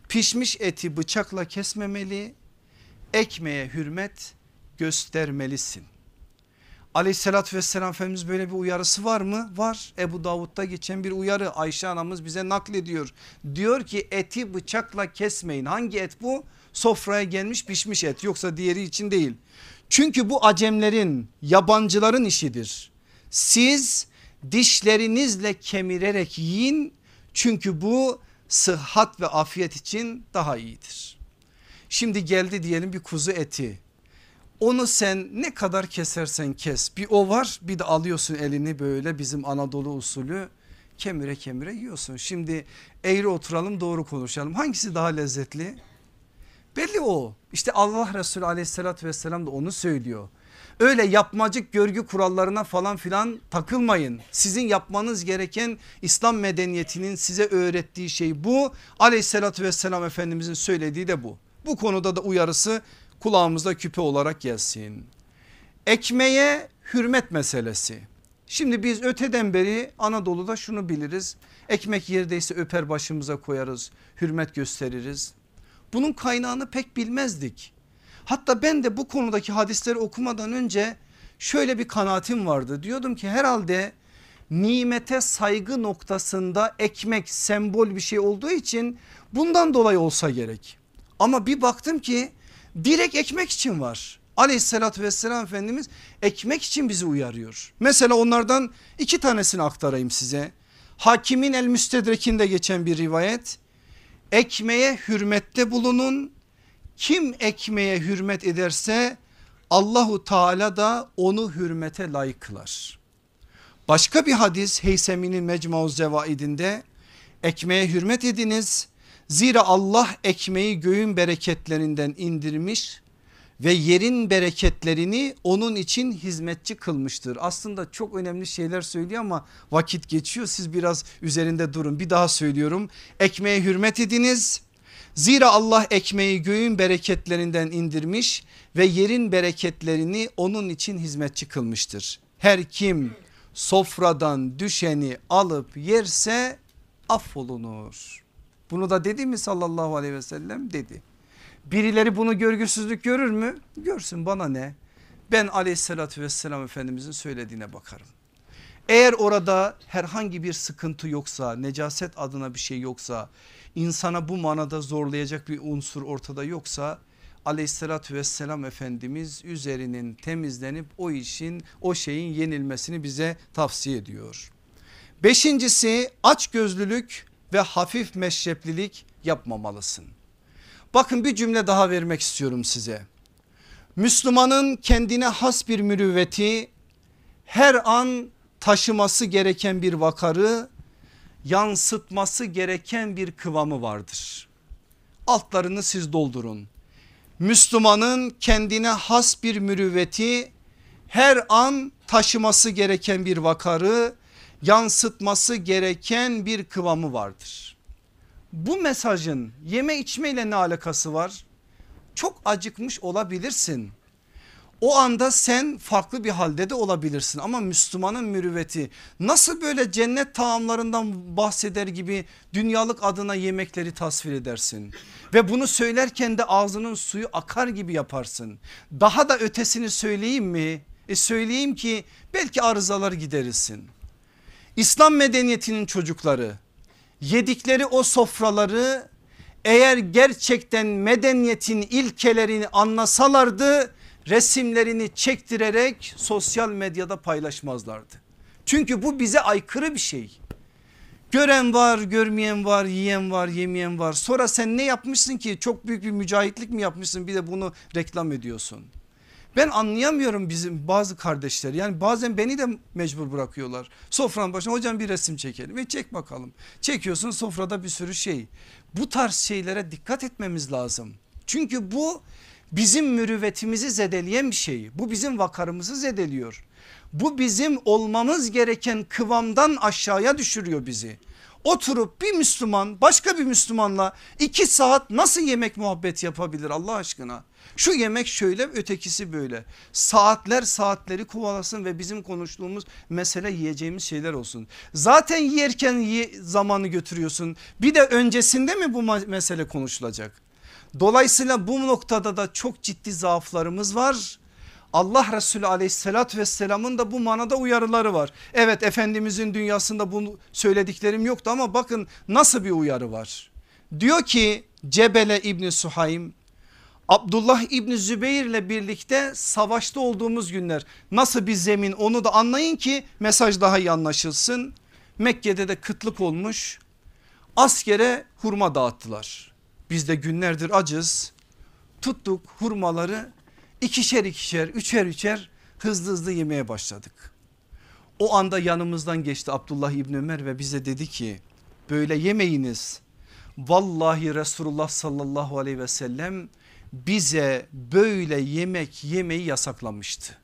pişmiş eti bıçakla kesmemeli ekmeğe hürmet göstermelisin. Aleyhissalatü vesselam Efendimiz böyle bir uyarısı var mı? Var. Ebu Davud'da geçen bir uyarı Ayşe anamız bize naklediyor. Diyor ki eti bıçakla kesmeyin. Hangi et bu? Sofraya gelmiş pişmiş et yoksa diğeri için değil. Çünkü bu acemlerin yabancıların işidir. Siz dişlerinizle kemirerek yiyin çünkü bu sıhhat ve afiyet için daha iyidir. Şimdi geldi diyelim bir kuzu eti onu sen ne kadar kesersen kes bir o var bir de alıyorsun elini böyle bizim Anadolu usulü kemire kemire yiyorsun. Şimdi eğri oturalım doğru konuşalım hangisi daha lezzetli? Belli o işte Allah Resulü aleyhissalatü vesselam da onu söylüyor. Öyle yapmacık görgü kurallarına falan filan takılmayın. Sizin yapmanız gereken İslam medeniyetinin size öğrettiği şey bu. Aleyhissalatü vesselam Efendimizin söylediği de bu. Bu konuda da uyarısı kulağımızda küpe olarak gelsin. Ekmeğe hürmet meselesi. Şimdi biz öteden beri Anadolu'da şunu biliriz. Ekmek yerdeyse öper başımıza koyarız, hürmet gösteririz. Bunun kaynağını pek bilmezdik. Hatta ben de bu konudaki hadisleri okumadan önce şöyle bir kanaatim vardı. Diyordum ki herhalde nimete saygı noktasında ekmek sembol bir şey olduğu için bundan dolayı olsa gerek. Ama bir baktım ki direkt ekmek için var. Aleyhissalatü vesselam Efendimiz ekmek için bizi uyarıyor. Mesela onlardan iki tanesini aktarayım size. Hakimin el müstedrekinde geçen bir rivayet. Ekmeğe hürmette bulunun. Kim ekmeğe hürmet ederse Allahu Teala da onu hürmete layık kılar. Başka bir hadis Heysemi'nin Mecmuaz Zevaidinde ekmeğe hürmet ediniz Zira Allah ekmeği göğün bereketlerinden indirmiş ve yerin bereketlerini onun için hizmetçi kılmıştır. Aslında çok önemli şeyler söylüyor ama vakit geçiyor siz biraz üzerinde durun. Bir daha söylüyorum ekmeğe hürmet ediniz. Zira Allah ekmeği göğün bereketlerinden indirmiş ve yerin bereketlerini onun için hizmetçi kılmıştır. Her kim sofradan düşeni alıp yerse affolunur. Bunu da dedi mi sallallahu aleyhi ve sellem dedi. Birileri bunu görgüsüzlük görür mü? Görsün bana ne? Ben aleyhissalatü vesselam efendimizin söylediğine bakarım. Eğer orada herhangi bir sıkıntı yoksa necaset adına bir şey yoksa insana bu manada zorlayacak bir unsur ortada yoksa aleyhissalatü vesselam efendimiz üzerinin temizlenip o işin o şeyin yenilmesini bize tavsiye ediyor. Beşincisi açgözlülük ve hafif meşreplilik yapmamalısın. Bakın bir cümle daha vermek istiyorum size. Müslümanın kendine has bir mürüvveti her an taşıması gereken bir vakarı yansıtması gereken bir kıvamı vardır. Altlarını siz doldurun. Müslümanın kendine has bir mürüvveti her an taşıması gereken bir vakarı yansıtması gereken bir kıvamı vardır. Bu mesajın yeme içmeyle ne alakası var? Çok acıkmış olabilirsin. O anda sen farklı bir halde de olabilirsin ama Müslümanın mürüvveti nasıl böyle cennet taamlarından bahseder gibi dünyalık adına yemekleri tasvir edersin. Ve bunu söylerken de ağzının suyu akar gibi yaparsın. Daha da ötesini söyleyeyim mi? E söyleyeyim ki belki arızalar giderirsin. İslam medeniyetinin çocukları yedikleri o sofraları eğer gerçekten medeniyetin ilkelerini anlasalardı resimlerini çektirerek sosyal medyada paylaşmazlardı. Çünkü bu bize aykırı bir şey. Gören var, görmeyen var, yiyen var, yemeyen var. Sonra sen ne yapmışsın ki? Çok büyük bir mücahitlik mi yapmışsın? Bir de bunu reklam ediyorsun. Ben anlayamıyorum bizim bazı kardeşler yani bazen beni de mecbur bırakıyorlar. Sofranın başına hocam bir resim çekelim ve çek bakalım. Çekiyorsun sofrada bir sürü şey. Bu tarz şeylere dikkat etmemiz lazım. Çünkü bu bizim mürüvvetimizi zedeleyen bir şey. Bu bizim vakarımızı zedeliyor. Bu bizim olmamız gereken kıvamdan aşağıya düşürüyor bizi. Oturup bir Müslüman başka bir Müslümanla iki saat nasıl yemek muhabbet yapabilir Allah aşkına? Şu yemek şöyle ötekisi böyle. Saatler saatleri kovalasın ve bizim konuştuğumuz mesele yiyeceğimiz şeyler olsun. Zaten yerken ye, zamanı götürüyorsun. Bir de öncesinde mi bu mesele konuşulacak? Dolayısıyla bu noktada da çok ciddi zaaflarımız var. Allah Resulü aleyhissalatü vesselamın da bu manada uyarıları var. Evet Efendimizin dünyasında bunu söylediklerim yoktu ama bakın nasıl bir uyarı var. Diyor ki Cebele İbni Suhaym Abdullah İbni Zübeyir ile birlikte savaşta olduğumuz günler nasıl bir zemin onu da anlayın ki mesaj daha iyi anlaşılsın. Mekke'de de kıtlık olmuş askere hurma dağıttılar. Biz de günlerdir acız tuttuk hurmaları ikişer ikişer üçer üçer hızlı hızlı yemeye başladık. O anda yanımızdan geçti Abdullah İbni Ömer ve bize dedi ki böyle yemeyiniz. Vallahi Resulullah sallallahu aleyhi ve sellem bize böyle yemek yemeyi yasaklamıştı.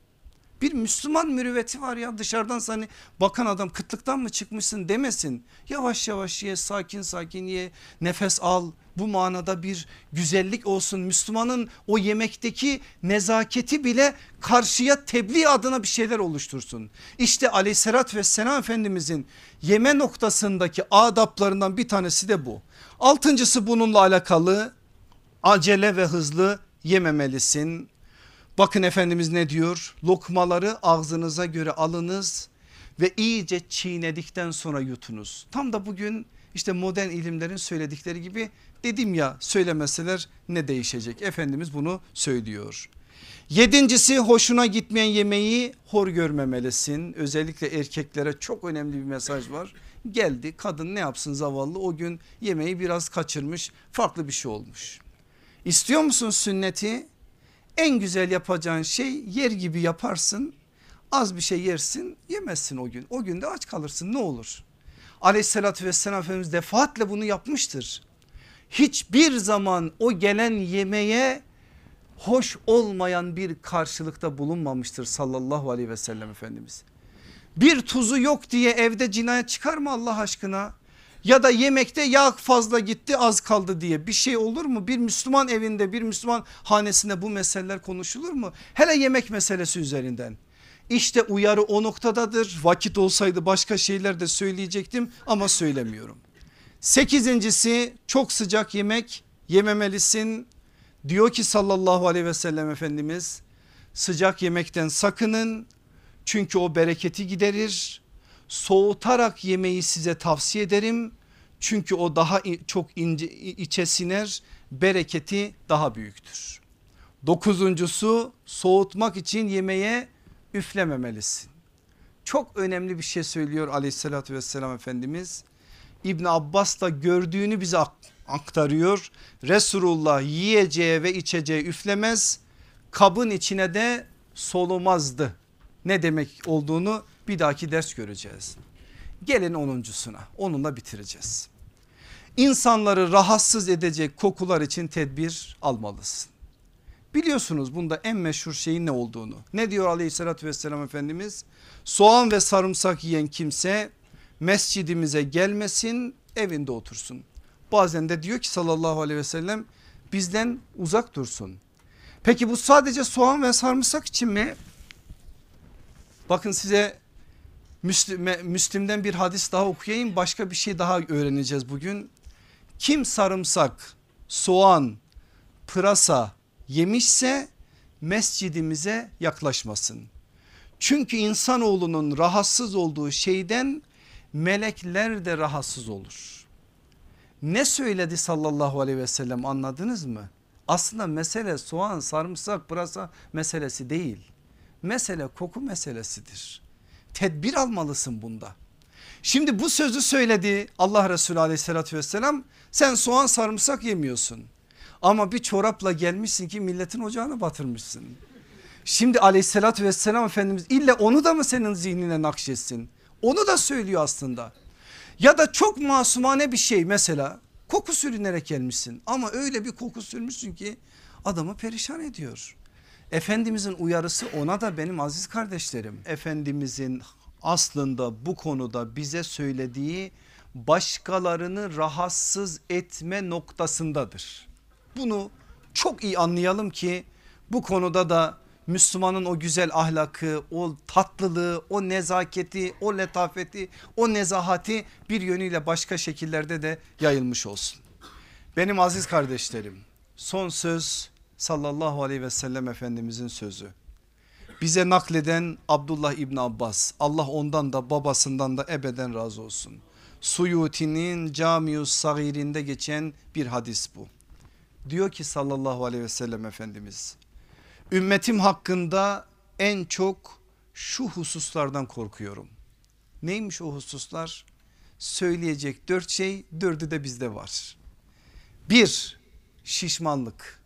Bir Müslüman mürüvveti var ya dışarıdan sana bakan adam kıtlıktan mı çıkmışsın demesin. Yavaş yavaş ye sakin sakin ye nefes al bu manada bir güzellik olsun. Müslümanın o yemekteki nezaketi bile karşıya tebliğ adına bir şeyler oluştursun. İşte aleyhissalat vesselam efendimizin yeme noktasındaki adaplarından bir tanesi de bu. Altıncısı bununla alakalı acele ve hızlı yememelisin. Bakın Efendimiz ne diyor? Lokmaları ağzınıza göre alınız ve iyice çiğnedikten sonra yutunuz. Tam da bugün işte modern ilimlerin söyledikleri gibi dedim ya söylemeseler ne değişecek? Efendimiz bunu söylüyor. Yedincisi hoşuna gitmeyen yemeği hor görmemelisin. Özellikle erkeklere çok önemli bir mesaj var. Geldi kadın ne yapsın zavallı o gün yemeği biraz kaçırmış farklı bir şey olmuş. İstiyor musun sünneti? En güzel yapacağın şey yer gibi yaparsın. Az bir şey yersin yemezsin o gün. O gün de aç kalırsın ne olur. Aleyhissalatü vesselam Efendimiz defaatle bunu yapmıştır. Hiçbir zaman o gelen yemeğe hoş olmayan bir karşılıkta bulunmamıştır sallallahu aleyhi ve sellem Efendimiz. Bir tuzu yok diye evde cinayet çıkar mı Allah aşkına? ya da yemekte yağ fazla gitti az kaldı diye bir şey olur mu? Bir Müslüman evinde bir Müslüman hanesinde bu meseleler konuşulur mu? Hele yemek meselesi üzerinden. İşte uyarı o noktadadır. Vakit olsaydı başka şeyler de söyleyecektim ama söylemiyorum. Sekizincisi çok sıcak yemek yememelisin. Diyor ki sallallahu aleyhi ve sellem Efendimiz sıcak yemekten sakının çünkü o bereketi giderir. Soğutarak yemeği size tavsiye ederim çünkü o daha çok ince, içe siner bereketi daha büyüktür. Dokuzuncusu soğutmak için yemeğe üflememelisin. Çok önemli bir şey söylüyor aleyhissalatü vesselam Efendimiz. İbn Abbas da gördüğünü bize aktarıyor. Resulullah yiyeceği ve içeceği üflemez kabın içine de solumazdı. Ne demek olduğunu bir dahaki ders göreceğiz. Gelin onuncusuna onunla bitireceğiz. İnsanları rahatsız edecek kokular için tedbir almalısın. Biliyorsunuz bunda en meşhur şeyin ne olduğunu. Ne diyor aleyhissalatü vesselam Efendimiz? Soğan ve sarımsak yiyen kimse mescidimize gelmesin evinde otursun. Bazen de diyor ki sallallahu aleyhi ve sellem bizden uzak dursun. Peki bu sadece soğan ve sarımsak için mi? Bakın size Müslim'den bir hadis daha okuyayım başka bir şey daha öğreneceğiz bugün. Kim sarımsak, soğan, pırasa yemişse mescidimize yaklaşmasın. Çünkü insanoğlunun rahatsız olduğu şeyden melekler de rahatsız olur. Ne söyledi sallallahu aleyhi ve sellem anladınız mı? Aslında mesele soğan, sarımsak, pırasa meselesi değil. Mesele koku meselesidir. Tedbir almalısın bunda. Şimdi bu sözü söyledi Allah Resulü aleyhissalatü vesselam sen soğan sarımsak yemiyorsun. Ama bir çorapla gelmişsin ki milletin ocağına batırmışsın. Şimdi aleyhissalatü vesselam Efendimiz ille onu da mı senin zihnine nakşetsin? Onu da söylüyor aslında. Ya da çok masumane bir şey mesela koku sürünerek gelmişsin ama öyle bir koku sürmüşsün ki adamı perişan ediyor. Efendimizin uyarısı ona da benim aziz kardeşlerim. Efendimizin aslında bu konuda bize söylediği başkalarını rahatsız etme noktasındadır. Bunu çok iyi anlayalım ki bu konuda da Müslümanın o güzel ahlakı, o tatlılığı, o nezaketi, o letafeti, o nezahati bir yönüyle başka şekillerde de yayılmış olsun. Benim aziz kardeşlerim son söz sallallahu aleyhi ve sellem efendimizin sözü. Bize nakleden Abdullah İbni Abbas Allah ondan da babasından da ebeden razı olsun. Suyuti'nin Camius Sagir'inde geçen bir hadis bu. Diyor ki sallallahu aleyhi ve sellem Efendimiz ümmetim hakkında en çok şu hususlardan korkuyorum. Neymiş o hususlar? Söyleyecek dört şey dördü de bizde var. Bir şişmanlık.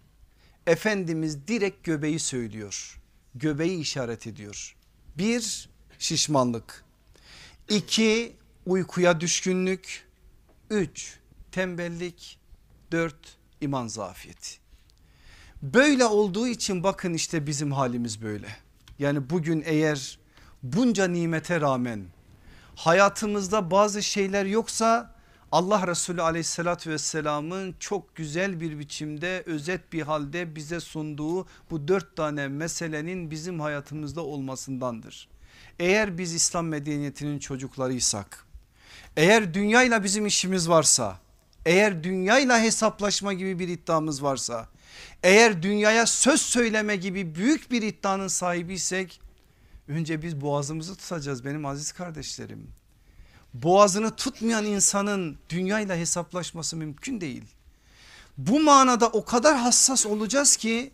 Efendimiz direkt göbeği söylüyor. Göbeği işaret ediyor. Bir şişmanlık. İki uykuya düşkünlük. Üç tembellik. Dört iman zafiyeti. Böyle olduğu için bakın işte bizim halimiz böyle. Yani bugün eğer bunca nimete rağmen hayatımızda bazı şeyler yoksa Allah Resulü aleyhissalatü vesselamın çok güzel bir biçimde özet bir halde bize sunduğu bu dört tane meselenin bizim hayatımızda olmasındandır. Eğer biz İslam medeniyetinin çocuklarıysak eğer dünyayla bizim işimiz varsa eğer dünyayla hesaplaşma gibi bir iddiamız varsa eğer dünyaya söz söyleme gibi büyük bir iddianın sahibiysek önce biz boğazımızı tutacağız benim aziz kardeşlerim. Boğazını tutmayan insanın dünyayla hesaplaşması mümkün değil. Bu manada o kadar hassas olacağız ki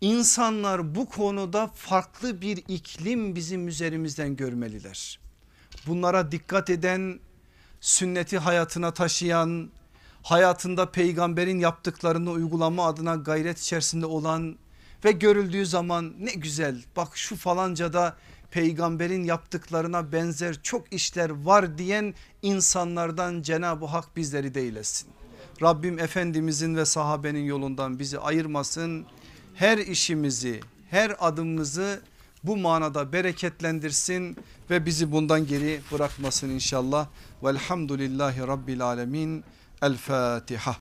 insanlar bu konuda farklı bir iklim bizim üzerimizden görmeliler. Bunlara dikkat eden, sünneti hayatına taşıyan, hayatında peygamberin yaptıklarını uygulama adına gayret içerisinde olan ve görüldüğü zaman ne güzel bak şu falanca da peygamberin yaptıklarına benzer çok işler var diyen insanlardan Cenab-ı Hak bizleri de eylesin. Rabbim Efendimizin ve sahabenin yolundan bizi ayırmasın. Her işimizi her adımımızı bu manada bereketlendirsin ve bizi bundan geri bırakmasın inşallah. Velhamdülillahi Rabbil Alemin. El Fatiha.